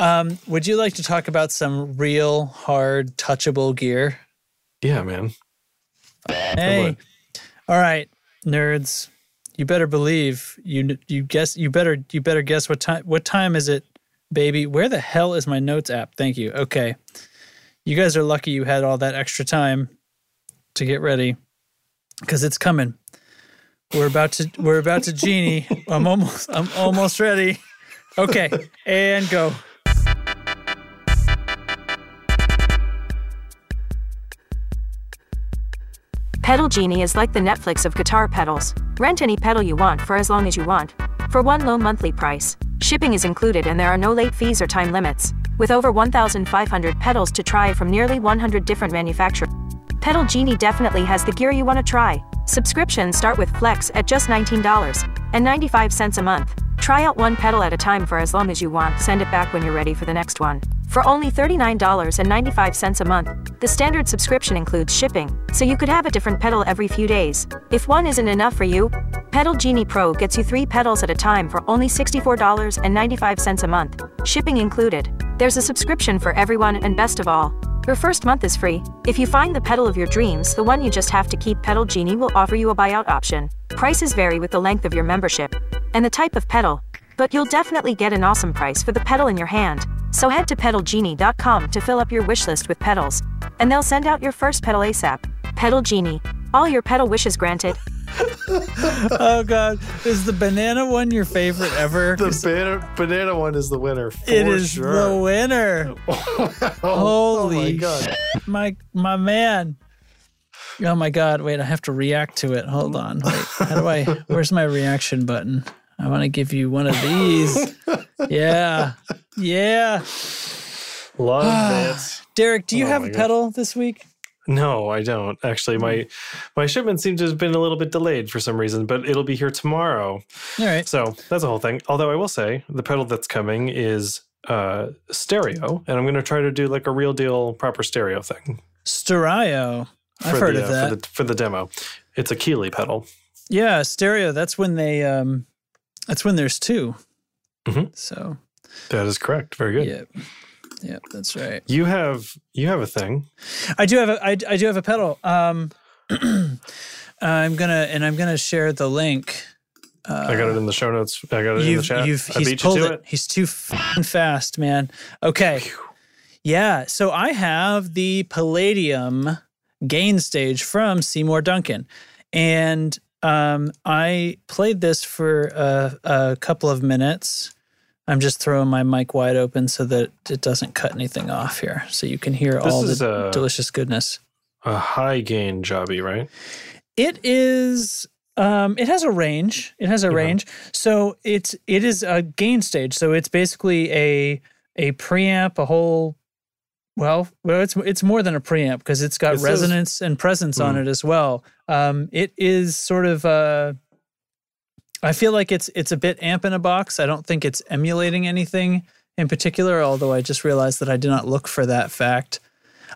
[SPEAKER 2] Um, would you like to talk about some real hard touchable gear?
[SPEAKER 1] Yeah, man.
[SPEAKER 2] Hey, all right, nerds. You better believe you you guess you better you better guess what time what time is it, baby? Where the hell is my notes app? Thank you. Okay, you guys are lucky you had all that extra time to get ready because it's coming. We're about to we're about to genie. I'm almost I'm almost ready. Okay, and go.
[SPEAKER 3] Pedal Genie is like the Netflix of guitar pedals. Rent any pedal you want for as long as you want. For one low monthly price. Shipping is included and there are no late fees or time limits. With over 1,500 pedals to try from nearly 100 different manufacturers. Pedal Genie definitely has the gear you want to try. Subscriptions start with Flex at just $19.95 a month. Try out one pedal at a time for as long as you want. Send it back when you're ready for the next one. For only $39.95 a month, the standard subscription includes shipping, so you could have a different pedal every few days. If one isn't enough for you, Pedal Genie Pro gets you three pedals at a time for only $64.95 a month, shipping included. There's a subscription for everyone, and best of all, your first month is free. If you find the pedal of your dreams, the one you just have to keep, Pedal Genie will offer you a buyout option. Prices vary with the length of your membership and the type of pedal, but you'll definitely get an awesome price for the pedal in your hand. So head to pedalgenie.com to fill up your wish list with pedals, and they'll send out your first pedal ASAP. Pedal Genie. All your pedal wishes granted.
[SPEAKER 2] Oh God, is the banana one your favorite ever?
[SPEAKER 1] The banana, banana one is the winner. For
[SPEAKER 2] It is
[SPEAKER 1] sure.
[SPEAKER 2] the winner.
[SPEAKER 1] oh,
[SPEAKER 2] Holy
[SPEAKER 1] my god!
[SPEAKER 2] my my man. Oh my god, wait, I have to react to it. Hold on. Wait, how do I where's my reaction button? I want to give you one of these. Yeah. Yeah.
[SPEAKER 1] Love it.
[SPEAKER 2] Derek, do you
[SPEAKER 1] Oh
[SPEAKER 2] have a
[SPEAKER 1] God.
[SPEAKER 2] pedal this week?
[SPEAKER 1] No, I don't. Actually, my my shipment seems to have been a little bit delayed for some reason, but it'll be here tomorrow.
[SPEAKER 2] All right.
[SPEAKER 1] So that's a whole thing. Although I will say the pedal that's coming is uh stereo, and I'm going to try to do like a real deal proper stereo thing.
[SPEAKER 2] Stereo. I've heard
[SPEAKER 1] the,
[SPEAKER 2] of
[SPEAKER 1] uh,
[SPEAKER 2] that.
[SPEAKER 1] for the for the demo. It's a Keeley pedal.
[SPEAKER 2] yeah, stereo. That's when they um that's when there's 2
[SPEAKER 1] Mhm.
[SPEAKER 2] So
[SPEAKER 1] That is correct. Very good.
[SPEAKER 2] Yep. Yep, that's right.
[SPEAKER 1] You have you have a thing.
[SPEAKER 2] I do have a I, I do have a pedal. Um I'm gonna and I'm gonna share the link.
[SPEAKER 1] I got it in the show notes. I got it in the
[SPEAKER 2] Uh,
[SPEAKER 1] chat.
[SPEAKER 2] you've
[SPEAKER 1] I
[SPEAKER 2] he's
[SPEAKER 1] beat you
[SPEAKER 2] pulled
[SPEAKER 1] to
[SPEAKER 2] it.
[SPEAKER 1] it.
[SPEAKER 2] He's too fast, man. Okay. Yeah, so I have the Palladium gain stage from Seymour Duncan. And um, I played this for a, a couple of minutes. I'm just throwing my mic wide open so that it doesn't cut anything off here. So you can hear
[SPEAKER 1] This
[SPEAKER 2] all the
[SPEAKER 1] uh,
[SPEAKER 2] delicious goodness.
[SPEAKER 1] a high gain jobby, right?
[SPEAKER 2] It is. Um, it has a range. It has a
[SPEAKER 1] Yeah.
[SPEAKER 2] range. So it's it is a gain stage. So it's basically a a preamp, a whole. Well, well, it's it's more than a preamp because it's got
[SPEAKER 1] It says-
[SPEAKER 2] resonance and presence on
[SPEAKER 1] Hmm.
[SPEAKER 2] it as well. Um, it is sort of. Uh, I feel like it's it's a bit amp in a box. I don't think it's emulating anything in particular. Although I just realized that I did not look for that fact.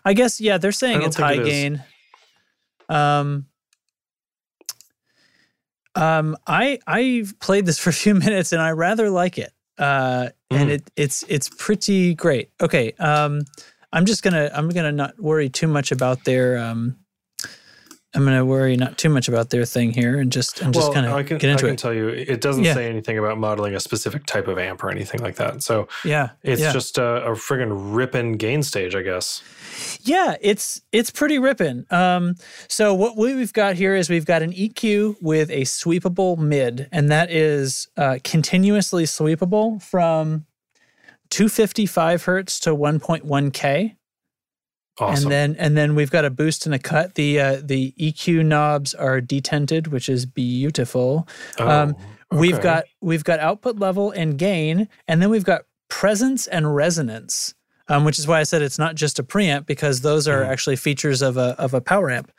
[SPEAKER 2] I guess yeah, they're saying it's high
[SPEAKER 1] it
[SPEAKER 2] gain. Um, um, I I've played this for a few minutes and I rather like it. Uh, and
[SPEAKER 1] Mm.
[SPEAKER 2] it it's it's pretty great. Okay. Um, I'm just gonna I'm gonna not worry too much about their um. I'm gonna worry not too much about their thing here and just and just
[SPEAKER 1] well,
[SPEAKER 2] kind of get into it.
[SPEAKER 1] I can
[SPEAKER 2] it.
[SPEAKER 1] tell you, it doesn't
[SPEAKER 2] Yeah.
[SPEAKER 1] say anything about modeling a specific type of amp or anything like that. So
[SPEAKER 2] yeah,
[SPEAKER 1] it's
[SPEAKER 2] yeah.
[SPEAKER 1] just a, a friggin' ripping gain stage, I guess.
[SPEAKER 2] Yeah, it's it's pretty ripping. Um, so what we've got here is we've got an EQ with a sweepable mid, and that is uh, continuously sweepable from 255 hertz to 1.1k,
[SPEAKER 1] Awesome.
[SPEAKER 2] and then and then we've got a boost and a cut. The uh, the EQ knobs are detented, which is beautiful.
[SPEAKER 1] oh,
[SPEAKER 2] um, We've got we've got output level and gain, and then we've got presence and resonance, um, which is why I said it's not just a preamp because those are
[SPEAKER 1] Mhm.
[SPEAKER 2] actually features of a of a power amp.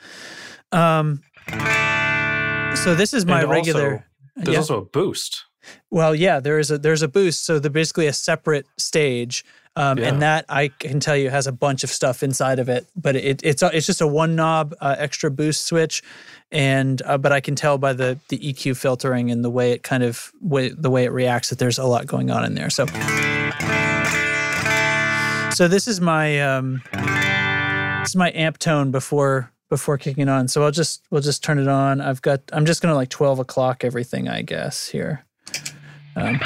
[SPEAKER 2] Um, so this is my
[SPEAKER 1] And
[SPEAKER 2] regular.
[SPEAKER 1] also, There's
[SPEAKER 2] yeah.
[SPEAKER 1] also a boost.
[SPEAKER 2] Well, yeah, there is a there's a boost. So they're basically a separate stage, um,
[SPEAKER 1] Yeah.
[SPEAKER 2] and that I can tell you has a bunch of stuff inside of it. But it, it's a- it's just a one knob uh, extra boost switch, and uh, but I can tell by the the EQ filtering and the way it kind of way, the way it reacts that there's a lot going on in there. So so this is my um, this is my amp tone before before kicking on. So I'll just we'll just turn it on. I've got I'm just gonna like twelve o'clock everything I guess here. Um,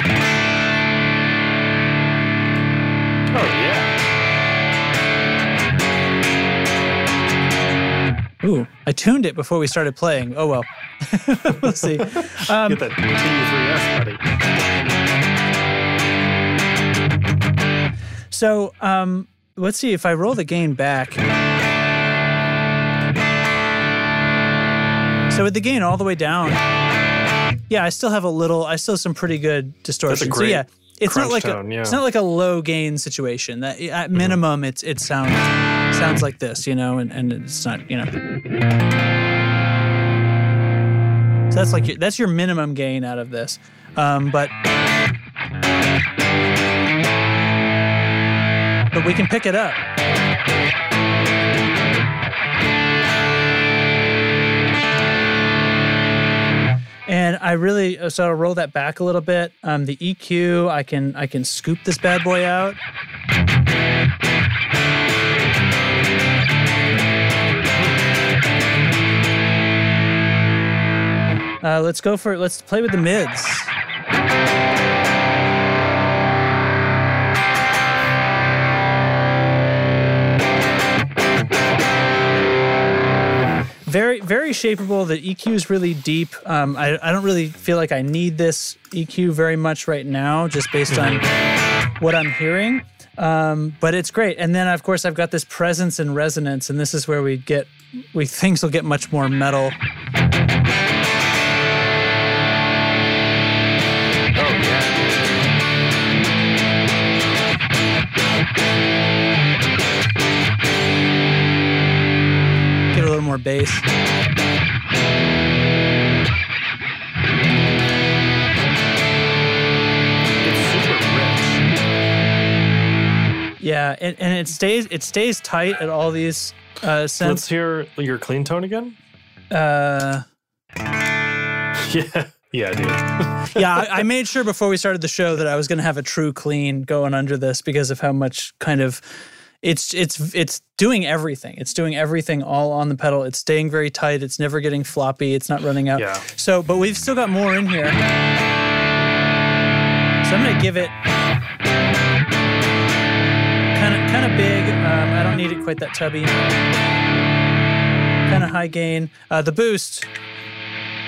[SPEAKER 2] Ooh, I tuned it before we started playing. Oh well. we'll see. Um,
[SPEAKER 1] Get that TU3S, buddy.
[SPEAKER 2] so um, let's see if I roll the gain back. So with the gain all the way down, yeah, I still have a little. I still have some pretty good distortion. so yeah, it's not like
[SPEAKER 1] tone,
[SPEAKER 2] a,
[SPEAKER 1] yeah.
[SPEAKER 2] it's not like a low gain situation. That at minimum, it's it sounds sounds like this, you know, and, and it's not, you know. So that's like your, that's your minimum gain out of this, um, but but we can pick it up. And I really uh, so I'll roll that back a little bit. Um, the EQ, I can I can scoop this bad boy out. Uh, let's go for let's play with the mids. Very very shapeable. The EQ is really deep. Um, I I don't really feel like I need this EQ very much right now, just based on what I'm hearing. Um, but it's great. And then of course I've got this presence and resonance, and this is where we get we things will get much more metal. Little more bass.
[SPEAKER 1] It's super rich.
[SPEAKER 2] Yeah, and, and it stays it stays tight at all these uh
[SPEAKER 1] Let's hear your clean tone again.
[SPEAKER 2] Uh,
[SPEAKER 1] Yeah. Yeah, dude.
[SPEAKER 2] yeah, I, I made sure before we started the show that I was going to have a true clean going under this because of how much kind of it's it's it's doing everything. It's doing everything all on the pedal. It's staying very tight. It's never getting floppy. It's not running out.
[SPEAKER 1] Yeah.
[SPEAKER 2] So, but we've still got more in here. So I'm to give it kind of kind of big. Um, I don't need it quite that tubby. Kind of high gain. Uh, the boost.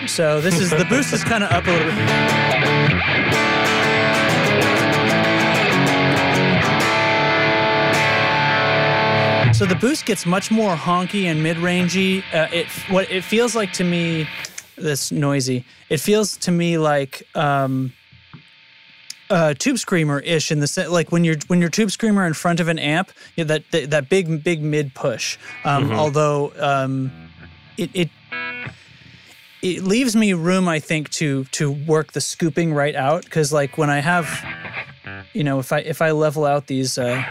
[SPEAKER 2] So this is the boost is kind of up a little bit. So the boost gets much more honky and mid-rangey. Uh, it what it feels like to me, this noisy. It feels to me like um, uh, tube screamer ish in the sense like when you're when you're tube screamer in front of an amp, you know, that, that that big big mid push. Um, Although um, it it it leaves me room, I think, to to work the scooping right out because like when I have, you know, if I if I level out these, uh,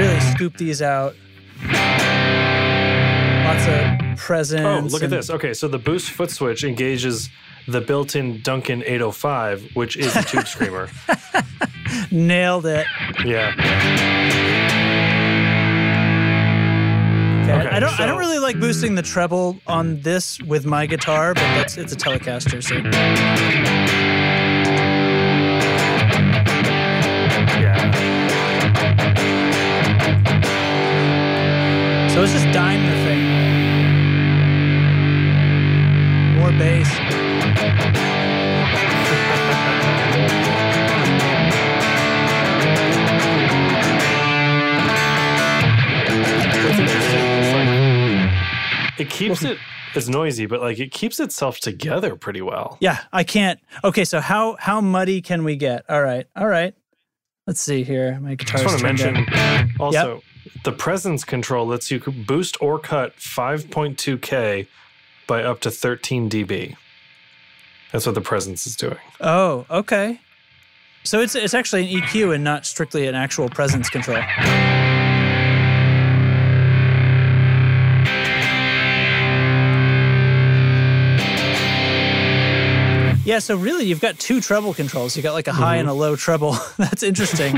[SPEAKER 2] really scoop these out. Lots of presence.
[SPEAKER 1] Oh, look at this. Okay, so the boost foot switch engages the built-in Duncan 805, which is a tube screamer.
[SPEAKER 2] Nailed it.
[SPEAKER 1] Yeah.
[SPEAKER 2] Okay. I don't. I don't really like boosting the treble on this with my guitar, but that's it's a Telecaster, so so let's just dime the thing. More bass.
[SPEAKER 1] What's interesting is like it keeps it it's noisy, but like it keeps itself together pretty well.
[SPEAKER 2] Yeah, I can't. Okay, so how how muddy can we get? All right, all right. Let's see here. My
[SPEAKER 1] I
[SPEAKER 2] guitar's
[SPEAKER 1] just want to mention
[SPEAKER 2] down.
[SPEAKER 1] also the presence control lets you boost or cut 5.2k by up to 13 dB. That's what the presence is doing.
[SPEAKER 2] Oh, okay. So it's it's actually an EQ and not strictly an actual presence control. Yeah, so really you've got two treble controls. You got like a high mm-hmm. and a low treble. That's interesting.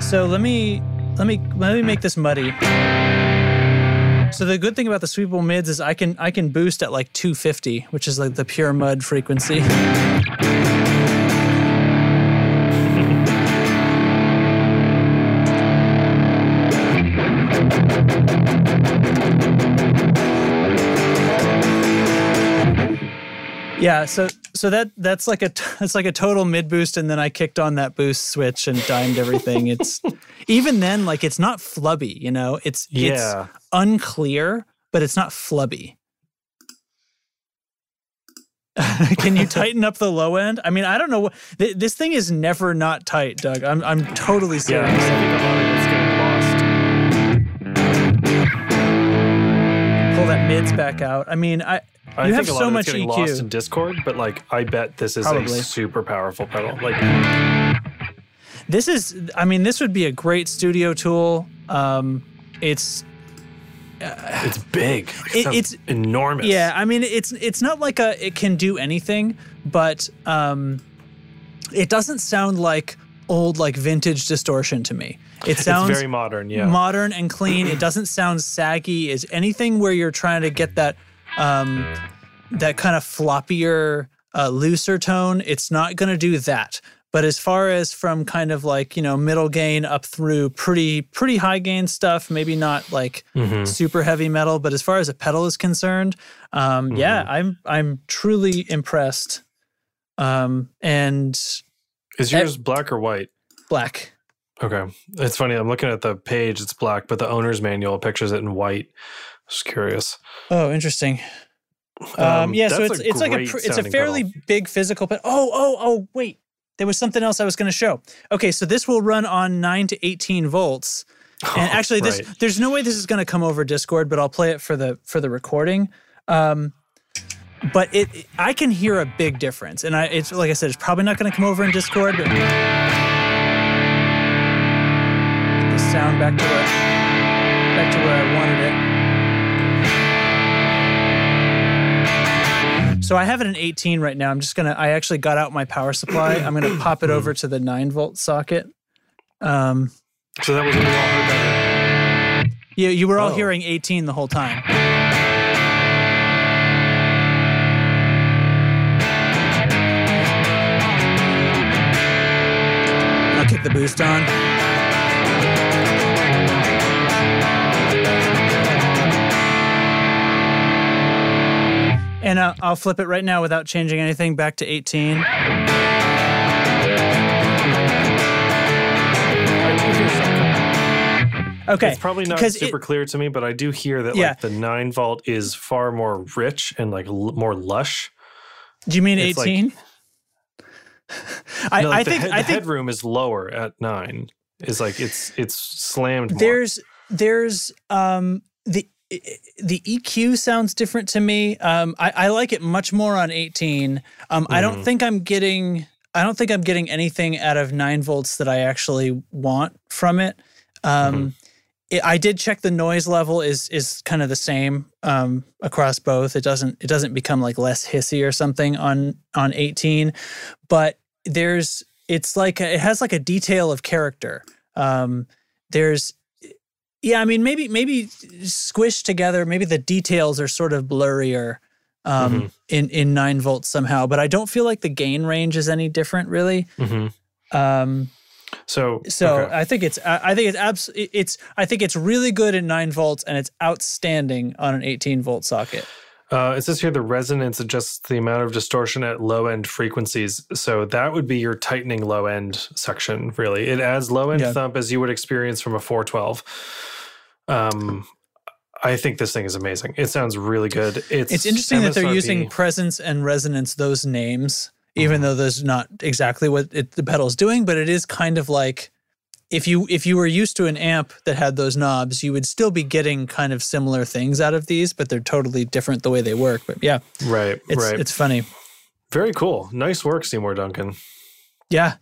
[SPEAKER 2] so let me let me let me make hmm. this muddy. So the good thing about the sweepable mids is I can I can boost at like 250, which is like the pure mud frequency. Yeah, so so that that's like a that's like a total mid boost, and then I kicked on that boost switch and dimed everything. It's even then like it's not flubby, you know. It's
[SPEAKER 1] Yeah.
[SPEAKER 2] it's unclear, but it's not flubby. Can you tighten up the low end? I mean, I don't know. what th- This thing is never not tight, Doug. I'm I'm totally
[SPEAKER 1] Yeah,
[SPEAKER 2] serious.
[SPEAKER 1] think a lot of it's getting lost.
[SPEAKER 2] Pull that mids back out. I mean, I
[SPEAKER 1] I
[SPEAKER 2] you
[SPEAKER 1] think
[SPEAKER 2] have
[SPEAKER 1] a lot
[SPEAKER 2] so
[SPEAKER 1] of
[SPEAKER 2] much
[SPEAKER 1] it's getting
[SPEAKER 2] EQ.
[SPEAKER 1] lost in Discord, but like I bet this is
[SPEAKER 2] Probably.
[SPEAKER 1] a super powerful pedal. Like
[SPEAKER 2] This is, I mean, this would be a great studio tool. Um, it's
[SPEAKER 1] it's big.
[SPEAKER 2] It- it's-
[SPEAKER 1] enormous.
[SPEAKER 2] Yeah, I mean, it's it's not like a it can do anything, but um, it doesn't sound like old like vintage distortion to me. It sounds
[SPEAKER 1] it's very modern. Yeah.
[SPEAKER 2] modern and clean. It doesn't sound saggy. Is anything where you're trying to get that um, that kind of floppier, uh, looser tone? It's not going to do that. But as far as from kind of like you know middle gain up through pretty pretty high gain stuff, maybe not like
[SPEAKER 1] Mm-hmm.
[SPEAKER 2] super heavy metal, but as far as a pedal is concerned, um,
[SPEAKER 1] Mm-hmm.
[SPEAKER 2] yeah, I'm I'm truly impressed. Um, and
[SPEAKER 1] is yours black or white?
[SPEAKER 2] black.
[SPEAKER 1] Okay. It's funny. I'm looking at the page. It's black, but the owner's manual pictures it in white. Just curious.
[SPEAKER 2] Oh, interesting. Um, yeah, so it's it's like a pr- it's a fairly
[SPEAKER 1] pedal.
[SPEAKER 2] big physical pedal. Oh, oh, oh, wait. There was something else I was going to show. Okay, so this will run on 9 to 18 volts. And
[SPEAKER 1] Oh,
[SPEAKER 2] actually this
[SPEAKER 1] right.
[SPEAKER 2] there's no way this is going to come over Discord, but I'll play it for the for the recording. Um but it, it- I can hear a big difference. And I it's like I said it's probably not going to come over in Discord, but the sound back to where back to where I wanted it. So I have it in 18 right now. I'm just gonna. I actually got out my power supply. I'm gonna pop it over to the nine volt socket. Um,
[SPEAKER 1] So that was when we all heard that.
[SPEAKER 2] you you were all
[SPEAKER 1] Oh.
[SPEAKER 2] hearing 18 the whole time. I'll kick the boost on. And uh, I'll flip it right now without changing anything back to 18.
[SPEAKER 1] I do hear some
[SPEAKER 2] Okay,
[SPEAKER 1] It's probably not
[SPEAKER 2] 'Cause it-
[SPEAKER 1] super clear to me, but I do hear that
[SPEAKER 2] Yeah.
[SPEAKER 1] like the nine volt is far more rich and like l- more lush.
[SPEAKER 2] do you mean
[SPEAKER 1] it's like-
[SPEAKER 2] 18? I,
[SPEAKER 1] No, like
[SPEAKER 2] I think
[SPEAKER 1] head,
[SPEAKER 2] I
[SPEAKER 1] the
[SPEAKER 2] think
[SPEAKER 1] headroom is lower at nine. Is like it's it's slammed. More.
[SPEAKER 2] there's there's um the the EQ sounds different to me. Um, I, I like it much more on 18. Um, I
[SPEAKER 1] Mm-hmm.
[SPEAKER 2] don't think I'm getting I don't think I'm getting anything out of nine volts that I actually want from it. Um,
[SPEAKER 1] Mm-hmm.
[SPEAKER 2] it- I did check the noise level is is kind of the same um, across both. It doesn't it doesn't become like less hissy or something on on 18, but there's it's like a, it has like a detail of character. Um, there's yeah, I mean maybe maybe squished together, maybe the details are sort of blurrier um,
[SPEAKER 1] Mm-hmm.
[SPEAKER 2] in in nine volts somehow, but I don't feel like the gain range is any different really.
[SPEAKER 1] hmm
[SPEAKER 2] Um,
[SPEAKER 1] So
[SPEAKER 2] so
[SPEAKER 1] okay.
[SPEAKER 2] I think it's I I think it's abs- it's I think it's really good at nine volts and it's outstanding on an 18 volt socket.
[SPEAKER 1] Uh, it says here the resonance adjusts the amount of distortion at low end frequencies. So that would be your tightening low end section, really. It adds low end
[SPEAKER 2] Yeah.
[SPEAKER 1] thump as you would experience from a 412. Um, I think this thing is amazing. It sounds really good. It's
[SPEAKER 2] It's interesting that they're using presence and resonance those names, even
[SPEAKER 1] Mm-hmm.
[SPEAKER 2] though those not exactly what it, the pedal's doing, but it is kind of like if you if you were used to an amp that had those knobs, you would still be getting kind of similar things out of these, but they're totally different the way they work. But yeah,
[SPEAKER 1] right,
[SPEAKER 2] it's
[SPEAKER 1] right.
[SPEAKER 2] it's funny.
[SPEAKER 1] Very cool. Nice work, Seymour Duncan.
[SPEAKER 2] Yeah.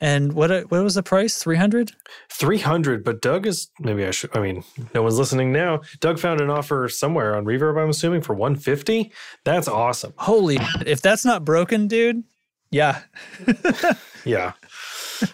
[SPEAKER 2] And what what was the price? 300?
[SPEAKER 1] 300 but doug is maybe i should i mean no one's listening now doug found an offer somewhere on reverb i'm assuming for 150 that's awesome
[SPEAKER 2] Holy if that's not broken, dude. Yeah.
[SPEAKER 1] yeah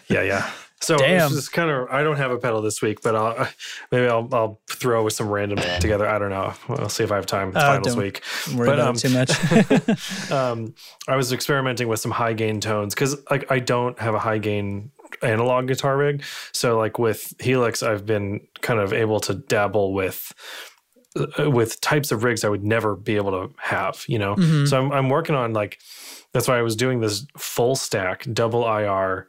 [SPEAKER 1] yeah yeah so
[SPEAKER 2] Damn.
[SPEAKER 1] it's just kind of i don't have a pedal this week but i'll maybe i'll, I'll throw some random together i don't know we'll see if i have time It's
[SPEAKER 2] Oh,
[SPEAKER 1] finals
[SPEAKER 2] don't
[SPEAKER 1] week
[SPEAKER 2] Don't worry
[SPEAKER 1] But,
[SPEAKER 2] about
[SPEAKER 1] um,
[SPEAKER 2] too much.
[SPEAKER 1] um, I was experimenting with some high gain tones because like I don't have a high gain analog guitar rig. So like with Helix, I've been kind of able to dabble with uh, with types of rigs I would never be able to have. You know,
[SPEAKER 2] Mhm.
[SPEAKER 1] so I'm I'm working on like that's why I was doing this full stack double IR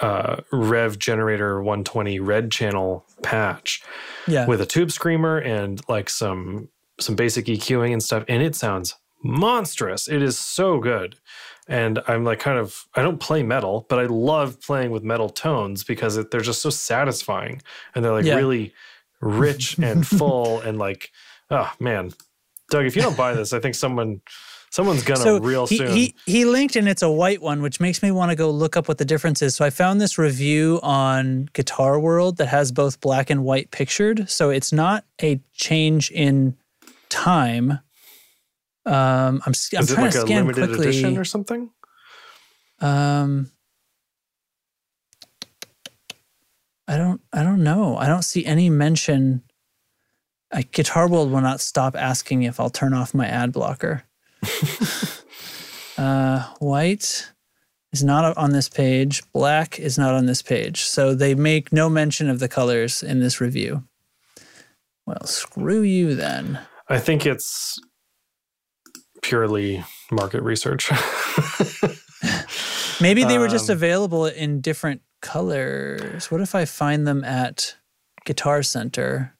[SPEAKER 1] uh, Revv Generator 120 red channel patch
[SPEAKER 2] yeah.
[SPEAKER 1] with a tube screamer and like some some basic EQing and stuff, and it sounds monstrous. It is so good. And I'm like kind of I don't play metal, but I love playing with metal tones because it, they're just so satisfying and they're like
[SPEAKER 2] Yeah.
[SPEAKER 1] really rich and full and like oh man. Doug, if you don't buy this, I think someone someone's gonna
[SPEAKER 2] so
[SPEAKER 1] real
[SPEAKER 2] he,
[SPEAKER 1] soon.
[SPEAKER 2] He, he linked and it's a white one, which makes me want to go look up what the difference is. So I found this review on Guitar World that has both black and white pictured. So it's not a change in time. Um, I'm, I'm
[SPEAKER 1] is it
[SPEAKER 2] trying
[SPEAKER 1] like
[SPEAKER 2] to
[SPEAKER 1] a
[SPEAKER 2] scan
[SPEAKER 1] limited
[SPEAKER 2] quickly.
[SPEAKER 1] edition or something?
[SPEAKER 2] Um, I don't. I don't know. I don't see any mention. I, Guitar World will not stop asking if I'll turn off my ad blocker. uh, white is not on this page. Black is not on this page. So they make no mention of the colors in this review. Well, screw you then.
[SPEAKER 1] I think it's purely market research.
[SPEAKER 2] Maybe they were just
[SPEAKER 1] Um,
[SPEAKER 2] available in different colors. What if I find them at Guitar Center?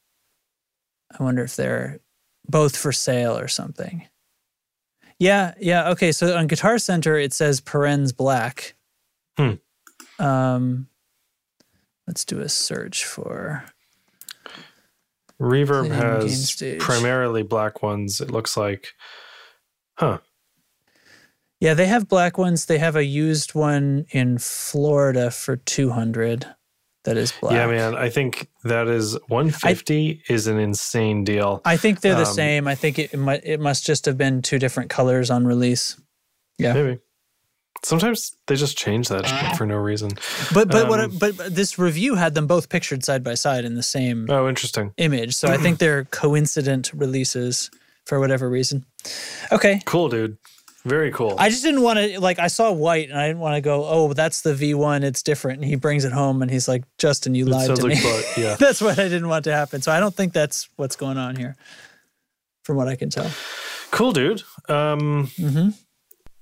[SPEAKER 2] I wonder if they're both for sale or something. Yeah, yeah. Okay, so on Guitar Center it says Perens Black.
[SPEAKER 1] Hmm.
[SPEAKER 2] Um, let's do a search for.
[SPEAKER 1] Reverb has primarily black ones. It looks like, huh?
[SPEAKER 2] Yeah, they have black ones. They have a used one in Florida for two hundred. That is black.
[SPEAKER 1] Yeah, man. I think that is 150 is an insane deal.
[SPEAKER 2] I think they're the
[SPEAKER 1] Um,
[SPEAKER 2] same. I think it, it might it must just have been two different colors on release. Yeah.
[SPEAKER 1] Maybe. Sometimes they just change that for no reason.
[SPEAKER 2] But but what
[SPEAKER 1] Um,
[SPEAKER 2] but, but this review had them both pictured side by side in the same
[SPEAKER 1] Oh, interesting.
[SPEAKER 2] image. So I think they're coincident releases for whatever reason. Okay.
[SPEAKER 1] Cool, dude. Very cool.
[SPEAKER 2] I just didn't want to like I saw white and I didn't want to go, "Oh, that's the V1, it's different." And he brings it home and he's like, "Justin, you
[SPEAKER 1] it
[SPEAKER 2] lied
[SPEAKER 1] sounds
[SPEAKER 2] to
[SPEAKER 1] like
[SPEAKER 2] me."
[SPEAKER 1] butt. Yeah.
[SPEAKER 2] that's what I didn't want to happen. So I don't think that's what's going on here from what I can tell.
[SPEAKER 1] cool, dude. Um,
[SPEAKER 2] Mhm.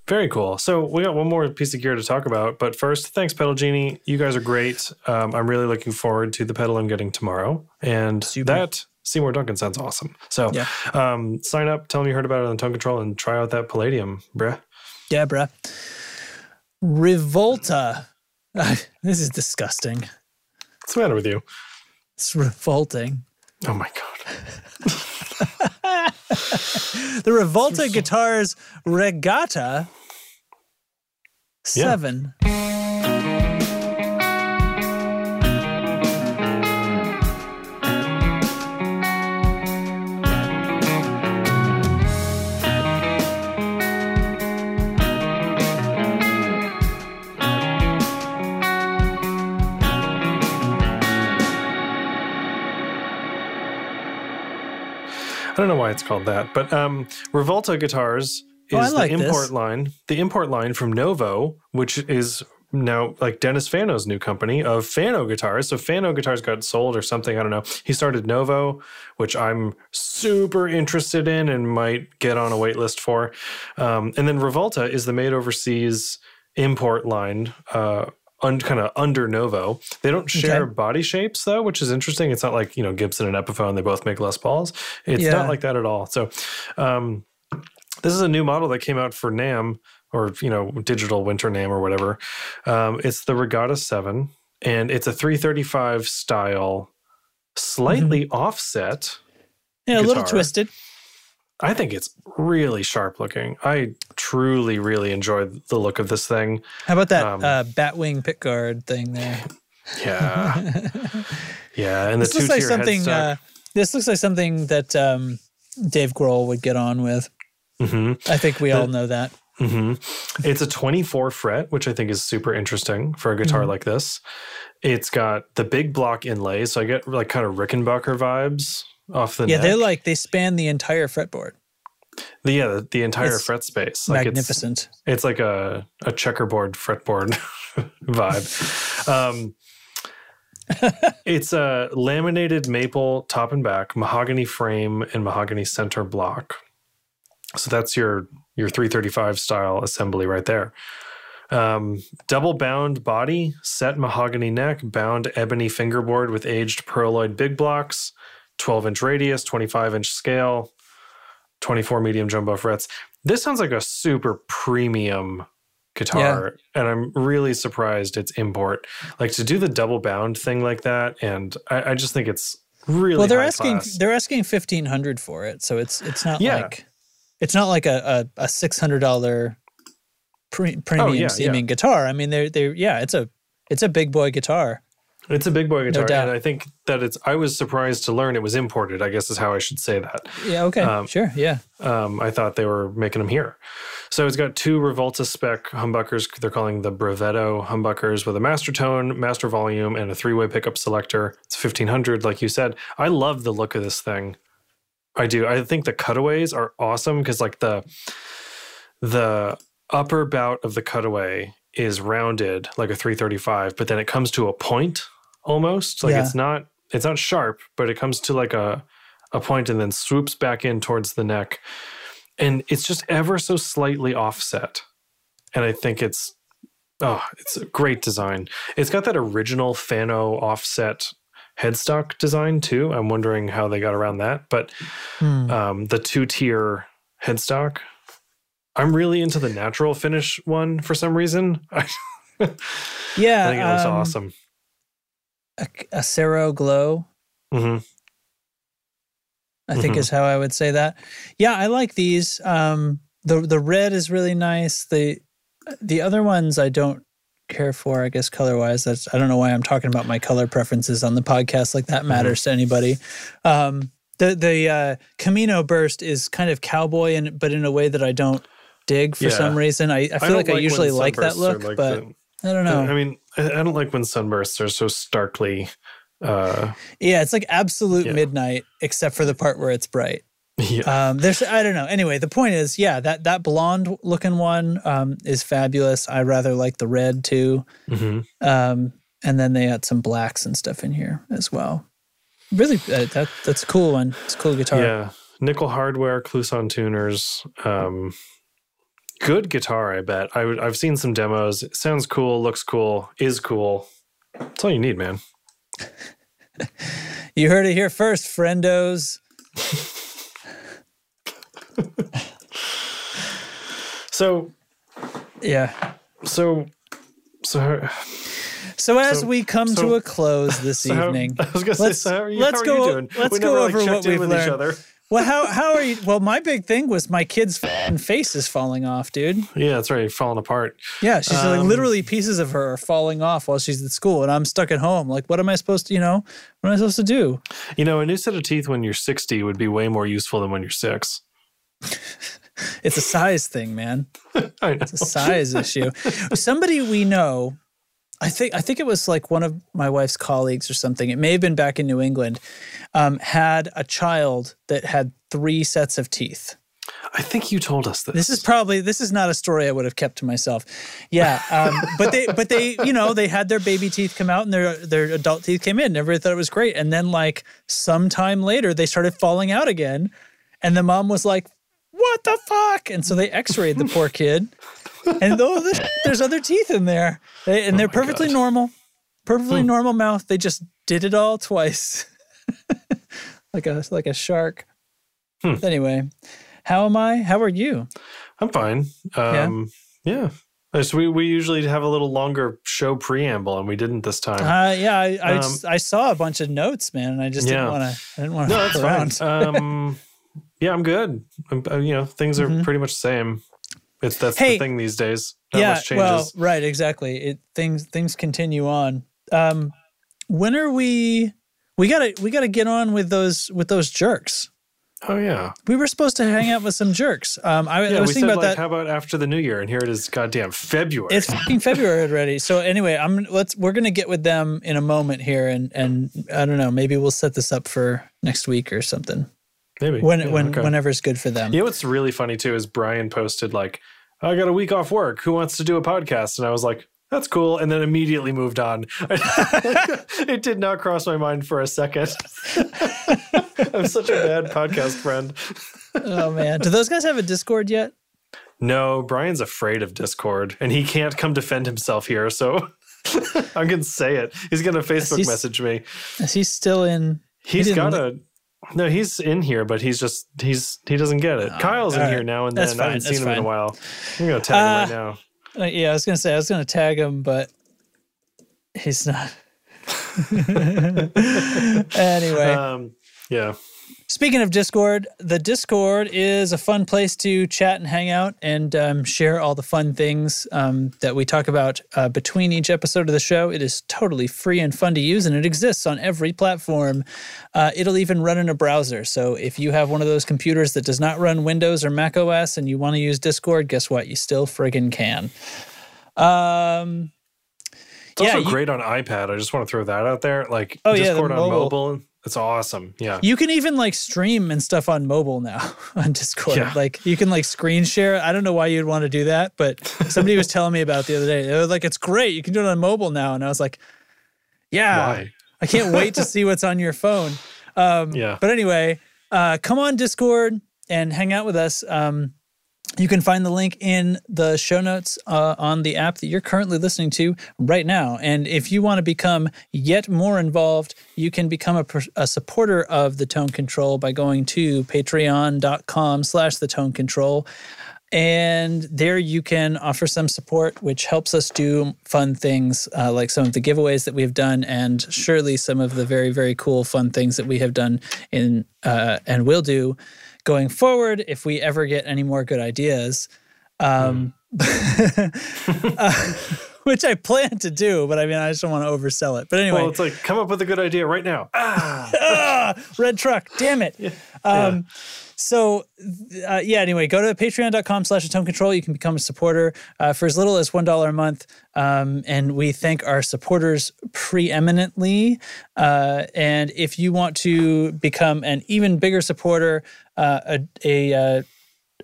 [SPEAKER 1] Very cool. So we got one more piece of gear to talk about, but first, thanks, Pedal Genie. You guys are great. Um, I'm really looking forward to the pedal I'm getting tomorrow, and
[SPEAKER 2] Super.
[SPEAKER 1] that Seymour Duncan sounds awesome. So
[SPEAKER 2] Yeah.
[SPEAKER 1] um, sign up, tell them you heard about it on Tone Control, and try out that Palladium, bruh.
[SPEAKER 2] Yeah, bruh. Revolta. this is disgusting.
[SPEAKER 1] What's the matter with you?
[SPEAKER 2] It's revolting.
[SPEAKER 1] Oh my god.
[SPEAKER 2] The Revolta Guitars Regatta 7.
[SPEAKER 1] I don't know why it's called that, but um, Revolta Guitars is
[SPEAKER 2] Oh, like
[SPEAKER 1] the
[SPEAKER 2] this.
[SPEAKER 1] import line, the import line from Novo, which is now like Dennis Fano's new company of Fano guitars. So Fano guitars got sold or something. I don't know. He started Novo, which I'm super interested in and might get on a wait list for. Um, and then Revolta is the made overseas import line. Uh, un, kind of under Novo. They don't share
[SPEAKER 2] Okay.
[SPEAKER 1] body shapes though, which is interesting. It's not like, you know, Gibson and Epiphone, they both make Les Pauls. It's
[SPEAKER 2] Yeah.
[SPEAKER 1] not like that at all. So um, this is a new model that came out for NAMM or, you know, digital winter NAMM or whatever. Um, it's the Regatta 7 and it's a 335 style, slightly
[SPEAKER 2] Mm-hmm.
[SPEAKER 1] offset.
[SPEAKER 2] Yeah, a little twisted.
[SPEAKER 1] I think it's really sharp looking. I truly, really enjoy the look of this thing.
[SPEAKER 2] How about that
[SPEAKER 1] Um,
[SPEAKER 2] uh, Batwing pickguard thing there?
[SPEAKER 1] Yeah. yeah. And the
[SPEAKER 2] This looks like something. Uh, this looks like something that um, Dave Grohl would get on with.
[SPEAKER 1] hmm
[SPEAKER 2] I think we all know that.
[SPEAKER 1] hmm It's a 24 fret, which I think is super interesting for a guitar
[SPEAKER 2] Mm-hmm.
[SPEAKER 1] like this. It's got the big block inlay, so I get like kind of Rickenbacker vibes off the
[SPEAKER 2] Yeah,
[SPEAKER 1] neck.
[SPEAKER 2] they're like they span the entire fretboard.
[SPEAKER 1] the, yeah, the, the entire
[SPEAKER 2] It's
[SPEAKER 1] fret space. Like
[SPEAKER 2] Magnificent.
[SPEAKER 1] It's, it's like a, a checkerboard fretboard vibe. Um, it's a laminated maple top and back, mahogany frame, and mahogany center block. So that's your your 335 style assembly right there. Um, double bound body, set mahogany neck, bound ebony fingerboard with aged pearloid big blocks, 12 inch radius, 25 inch scale, 24 medium jumbo frets. This sounds like a super premium guitar, and I'm really surprised it's import. Like to do the double bound thing like that, and I, I just think it's really
[SPEAKER 2] well, they're asking
[SPEAKER 1] class.
[SPEAKER 2] they're asking fifteen hundred for it, so it's it's not
[SPEAKER 1] Yeah.
[SPEAKER 2] like it's not like a a, a six hundred dollar pre- oh, premium
[SPEAKER 1] Oh, yeah,
[SPEAKER 2] seeming guitar. I mean, they're they're yeah, it's a it's a big boy guitar.
[SPEAKER 1] It's a big boy guitar,
[SPEAKER 2] doubt.
[SPEAKER 1] and I think that it's. I was surprised to learn it was imported. I guess is how I should say that.
[SPEAKER 2] Yeah, okay,
[SPEAKER 1] Um,
[SPEAKER 2] sure, yeah.
[SPEAKER 1] Um, I thought they were making them here. So it's got two Revolta spec humbuckers. They're calling the Brevetto humbuckers with a master tone, master volume, and a three-way pickup selector. It's fifteen hundred, like you said. I love the look of this thing. I do. I think the cutaways are awesome because like the the upper bout of the cutaway is rounded like a 335, but then it comes to a point almost. Like
[SPEAKER 2] Yeah.
[SPEAKER 1] it's not it's not sharp, but it comes to like a a point and then swoops back in towards the neck. And it's just ever so slightly offset. And I think it's oh, it's a great design. It's got that original Fano offset headstock design too. I'm wondering how they got around that. But
[SPEAKER 2] Hmm.
[SPEAKER 1] um, the two tier headstock. I'm really into the natural finish one for some reason.
[SPEAKER 2] Yeah, I
[SPEAKER 1] think it looks
[SPEAKER 2] um,
[SPEAKER 1] awesome.
[SPEAKER 2] A, a Cero Glow,
[SPEAKER 1] hmm
[SPEAKER 2] I think
[SPEAKER 1] Mhm.
[SPEAKER 2] is how I would say that. Yeah, I like these. Um, the the red is really nice. The the other ones I don't care for. I guess color wise, that's I don't know why I'm talking about my color preferences on the podcast like
[SPEAKER 1] Mm-hmm.
[SPEAKER 2] that matters to anybody. Um, the the uh, Camino Burst is kind of cowboy, and but in a way that I don't dig for
[SPEAKER 1] Yeah.
[SPEAKER 2] some reason. I, I feel
[SPEAKER 1] don't
[SPEAKER 2] like I usually like that look,
[SPEAKER 1] like
[SPEAKER 2] but
[SPEAKER 1] the-
[SPEAKER 2] I don't know.
[SPEAKER 1] I mean, I don't like when sunbursts are so starkly. Uh,
[SPEAKER 2] yeah, it's like absolute
[SPEAKER 1] Yeah.
[SPEAKER 2] midnight, except for the part where it's bright.
[SPEAKER 1] yeah,
[SPEAKER 2] Um, there's I don't know. Anyway, the point is, yeah, that that blonde looking one um, is fabulous. I rather like the red too.
[SPEAKER 1] hmm
[SPEAKER 2] Um, and then they had some blacks and stuff in here as well. Really, uh, that that's a cool one. It's a cool guitar.
[SPEAKER 1] yeah. Nickel hardware, Kluson tuners. Um, Good guitar, I bet. I, I've seen some demos. It sounds cool, looks cool, is cool. That's all you need, man.
[SPEAKER 2] You heard it here first, friendos.
[SPEAKER 1] So,
[SPEAKER 2] Yeah.
[SPEAKER 1] so, so,
[SPEAKER 2] So as
[SPEAKER 1] So-
[SPEAKER 2] we come
[SPEAKER 1] so-
[SPEAKER 2] to a close this
[SPEAKER 1] so how,
[SPEAKER 2] evening,
[SPEAKER 1] I was gonna say,
[SPEAKER 2] let's-
[SPEAKER 1] so how are you,
[SPEAKER 2] let's
[SPEAKER 1] how are
[SPEAKER 2] go-
[SPEAKER 1] you doing?
[SPEAKER 2] let's
[SPEAKER 1] we
[SPEAKER 2] go
[SPEAKER 1] never,
[SPEAKER 2] over what we've
[SPEAKER 1] with each
[SPEAKER 2] learned. Well, how how are you? Well, my big thing was my kid's face is falling off, dude.
[SPEAKER 1] Yeah, that's right. Falling apart.
[SPEAKER 2] Yeah, she's like
[SPEAKER 1] Um,
[SPEAKER 2] literally pieces of her are falling off while she's at school, and I'm stuck at home. Like, what am I supposed to? You know, what am I supposed to do?
[SPEAKER 1] You know, a new set of teeth when you're 60 would be way more useful than when you're six.
[SPEAKER 2] It's a size thing, man.
[SPEAKER 1] I know.
[SPEAKER 2] It's a size issue. Somebody we know, I think I think it was like one of my wife's colleagues or something. It may have been back in New England. Um, had a child that had three sets of teeth.
[SPEAKER 1] I think you told us this.
[SPEAKER 2] This is probably this is not a story I would have kept to myself. Yeah, um, but they but they you know they had their baby teeth come out and their their adult teeth came in. And everybody thought it was great, and then like sometime later they started falling out again, and the mom was like, "What the fuck?" And so they X-rayed the poor kid, and oh, there's, other teeth in there, they, and they're perfectly
[SPEAKER 1] God.
[SPEAKER 2] normal, perfectly normal mouth. They just did it all twice, like a like a shark. Anyway, how am I? How are you?
[SPEAKER 1] I'm fine. Um, yeah. Uh, So we, we usually have a little longer show preamble, and we didn't this time.
[SPEAKER 2] Uh, yeah, I I,
[SPEAKER 1] Um,
[SPEAKER 2] just- I saw a bunch of notes, man, and I just didn't want to. I didn't want to
[SPEAKER 1] no, that's
[SPEAKER 2] around.
[SPEAKER 1] fine. Um, yeah, I'm good. I'm, uh, you know, things are pretty much the same. It's that's.
[SPEAKER 2] Hey,
[SPEAKER 1] the thing these days. Not
[SPEAKER 2] yeah, well, right, exactly. It things things continue on. Um, when are we? We gotta we gotta get on with those with those jerks.
[SPEAKER 1] oh yeah,
[SPEAKER 2] We were supposed to hang out with some jerks. Um, I, I was thinking
[SPEAKER 1] said
[SPEAKER 2] about
[SPEAKER 1] like,
[SPEAKER 2] that.
[SPEAKER 1] how about after the new year? And here it is, goddamn February.
[SPEAKER 2] It's fucking February already. So anyway, I'm let's we're gonna get with them in a moment here, and and I don't know, maybe we'll set this up for next week or something.
[SPEAKER 1] Maybe
[SPEAKER 2] When
[SPEAKER 1] Yeah,
[SPEAKER 2] when
[SPEAKER 1] okay.
[SPEAKER 2] whenever's good for them.
[SPEAKER 1] You know what's really funny too is Brian posted like, "I got a week off work. Who wants to do a podcast?" And I was like, "That's cool," and then immediately moved on. it did not cross my mind for a second. I'm such a bad podcast friend.
[SPEAKER 2] Oh man, do those guys have a Discord yet?
[SPEAKER 1] No, Brian's afraid of Discord, and he can't come defend himself here. So I'm gonna say it. He's gonna Facebook
[SPEAKER 2] He's-
[SPEAKER 1] message me.
[SPEAKER 2] Is he still in? he
[SPEAKER 1] He's
[SPEAKER 2] didn't
[SPEAKER 1] got a. No, he's in here, but he's just he's he doesn't get it. Kyle's in
[SPEAKER 2] all
[SPEAKER 1] here now and then. I haven't seen
[SPEAKER 2] that's
[SPEAKER 1] him in a while. I'm gonna tag him
[SPEAKER 2] Uh,
[SPEAKER 1] right now.
[SPEAKER 2] Uh, yeah, I was gonna say I was gonna tag him, but he's not. anyway,
[SPEAKER 1] Um, yeah.
[SPEAKER 2] Speaking of Discord, the Discord is a fun place to chat and hang out and um, share all the fun things um, that we talk about uh, between each episode of the show. It is totally free and fun to use, and it exists on every platform. Uh, it'll even run in a browser. So if you have one of those computers that does not run Windows or Mac OS and you want to use Discord, guess what? You still friggin' can. Um,
[SPEAKER 1] It's also
[SPEAKER 2] you-
[SPEAKER 1] great on iPad. I just want to throw that out there. Like
[SPEAKER 2] Oh, yeah, the
[SPEAKER 1] Discord on
[SPEAKER 2] mobile.
[SPEAKER 1] It's awesome. Yeah.
[SPEAKER 2] You can even like stream and stuff on mobile now on Discord.
[SPEAKER 1] Yeah.
[SPEAKER 2] Like you can like screen share. I don't know why you'd want to do that, but somebody was telling me about it the other day. They were like, it's great. You can do it on mobile now. And I was like, yeah,
[SPEAKER 1] Why?
[SPEAKER 2] I can't wait to see what's on your phone. Um,
[SPEAKER 1] Yeah.
[SPEAKER 2] But anyway, uh, come on Discord and hang out with us. Um, you can find the link in the show notes uh, on the app that you're currently listening to right now. And if you want to become yet more involved, you can become a, a supporter of the Tone Control by going to patreon.com slash the Tone Control. And there you can offer some support, which helps us do fun things uh, like some of the giveaways that we've done, and surely some of the very, very cool, fun things that we have done in uh, and will do going forward if we ever get any more good ideas. Um, uh, which I plan to do, but I mean, I just don't want to oversell it. But anyway,
[SPEAKER 1] Well, it's like come up with a good idea right now. Ah,
[SPEAKER 2] ah, red truck, damn it. Um, so uh, yeah, anyway, go to patreon.com slash atone control. You can become a supporter uh, for as little as $1 a month. Um, and we thank our supporters preeminently. Uh, and if you want to become an even bigger supporter, uh, a, a uh,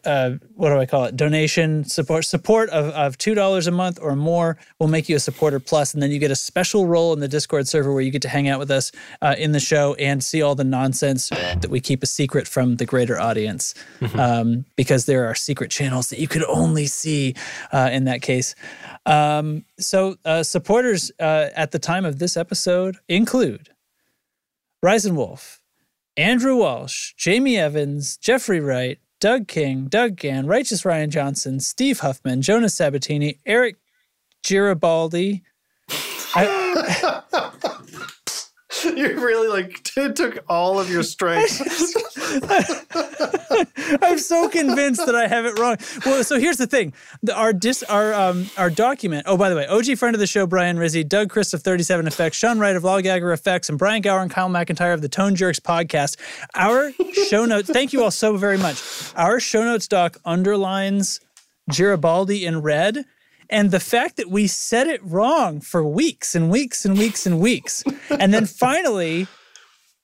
[SPEAKER 2] uh, what do I call it? Donation support support of, of two dollars a month or more will make you a supporter plus, and then you get a special role in the Discord server where you get to hang out with us uh, in the show and see all the nonsense that we keep a secret from the greater audience, um, because there are secret channels that you could only see uh, in that case. Um, so uh, supporters uh, at the time of this episode include Ryzen Wolf, Andrew Walsh, Jamie Evans, Jeffrey Wright, Doug King, Doug Gann, Righteous Ryan Johnson, Steve Huffman, Jonas Sabatini, Eric Giribaldi. I,
[SPEAKER 1] you really like took all of your strength.
[SPEAKER 2] I'm so convinced that I have it wrong. Well, so here's the thing: the, our dis, our um, our document. Oh, by the way, OG friend of the show, Brian Rizzi, Doug Chris of 37 Effects, Sean Wright of Logagger Effects, and Brian Gower and Kyle McIntyre of the Tone Jerks podcast. Our show notes. Thank you all so very much. Our show notes doc underlines Giribaldi in red. And the fact that we said it wrong for weeks and weeks and weeks and weeks. And then finally,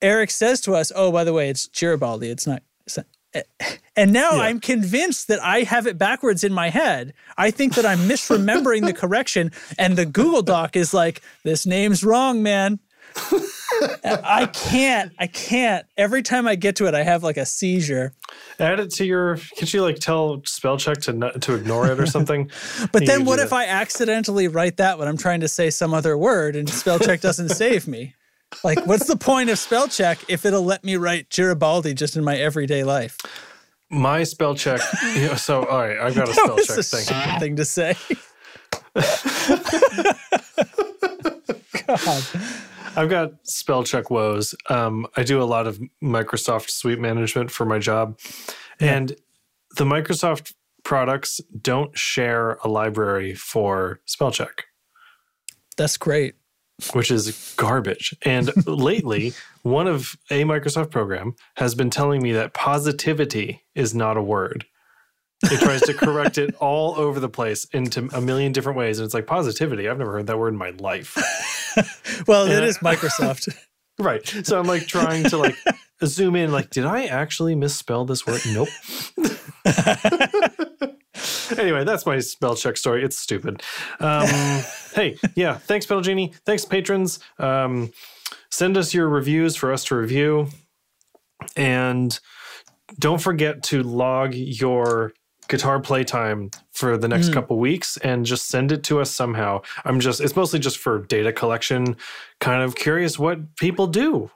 [SPEAKER 2] Eric says to us, Oh, by the way, it's Giribaldi. It's not. It's not. Eh. And now yeah. I'm convinced that I have it backwards in my head. I think that I'm misremembering the correction, and the Google Doc is like, This name's wrong, man. I can't. I can't. Every time I get to it, I have like a seizure.
[SPEAKER 1] Add it to your. Can't you like tell spell check to not, to ignore it or something?
[SPEAKER 2] but then what if I accidentally write that when I'm trying to say some other word and spell check doesn't save me? Like, what's the point of spell check if it'll let me write Giribaldi just in my everyday life?
[SPEAKER 1] My spell check. You know, so all right, I've got a spell check
[SPEAKER 2] a
[SPEAKER 1] thing.
[SPEAKER 2] thing to say. God.
[SPEAKER 1] I've got spell check woes. Um, I do a lot of Microsoft Suite management for my job, yeah. and the Microsoft products don't share a library for spell check.
[SPEAKER 2] That's great.
[SPEAKER 1] Which is garbage. And lately, one of a Microsoft program has been telling me that positivity is not a word. It tries to correct it all over the place into a million different ways. And it's like positivity. I've never heard that word in my life.
[SPEAKER 2] well, and it is Microsoft.
[SPEAKER 1] right. So I'm like trying to like zoom in, like, did I actually misspell this word? Nope. Anyway, that's my spell check story. It's stupid. Um, hey, yeah. Thanks, Pedal Genie. Thanks, patrons. Um, send us your reviews for us to review. And don't forget to log your guitar playtime for the next mm. couple weeks and just send it to us somehow. I'm just it's mostly just for data collection, kind of curious what people do.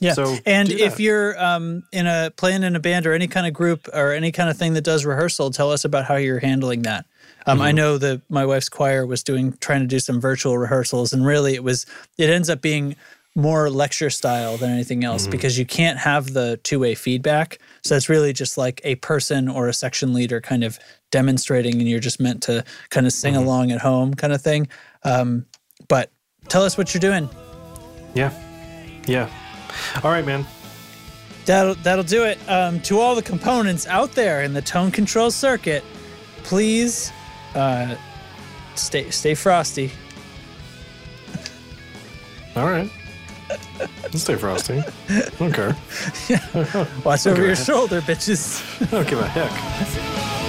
[SPEAKER 2] Yeah. So and if you're um, in a playing in a band or any kind of group or any kind of thing that does rehearsal, tell us about how you're handling that. Um, mm-hmm. I know that my wife's choir was doing trying to do some virtual rehearsals, and really it was it ends up being more lecture style than anything else mm-hmm. because you can't have the two-way feedback so it's really just like a person or a section leader kind of demonstrating and you're just meant to kind of sing mm-hmm. along at home kind of thing um, but tell us what you're doing
[SPEAKER 1] yeah yeah all right man
[SPEAKER 2] that'll that'll do it um, to all the components out there in the tone control circuit please uh, stay stay frosty
[SPEAKER 1] all right Stay frosty. don't Okay.
[SPEAKER 2] Watch over your shoulder, bitches.
[SPEAKER 1] I don't give a heck.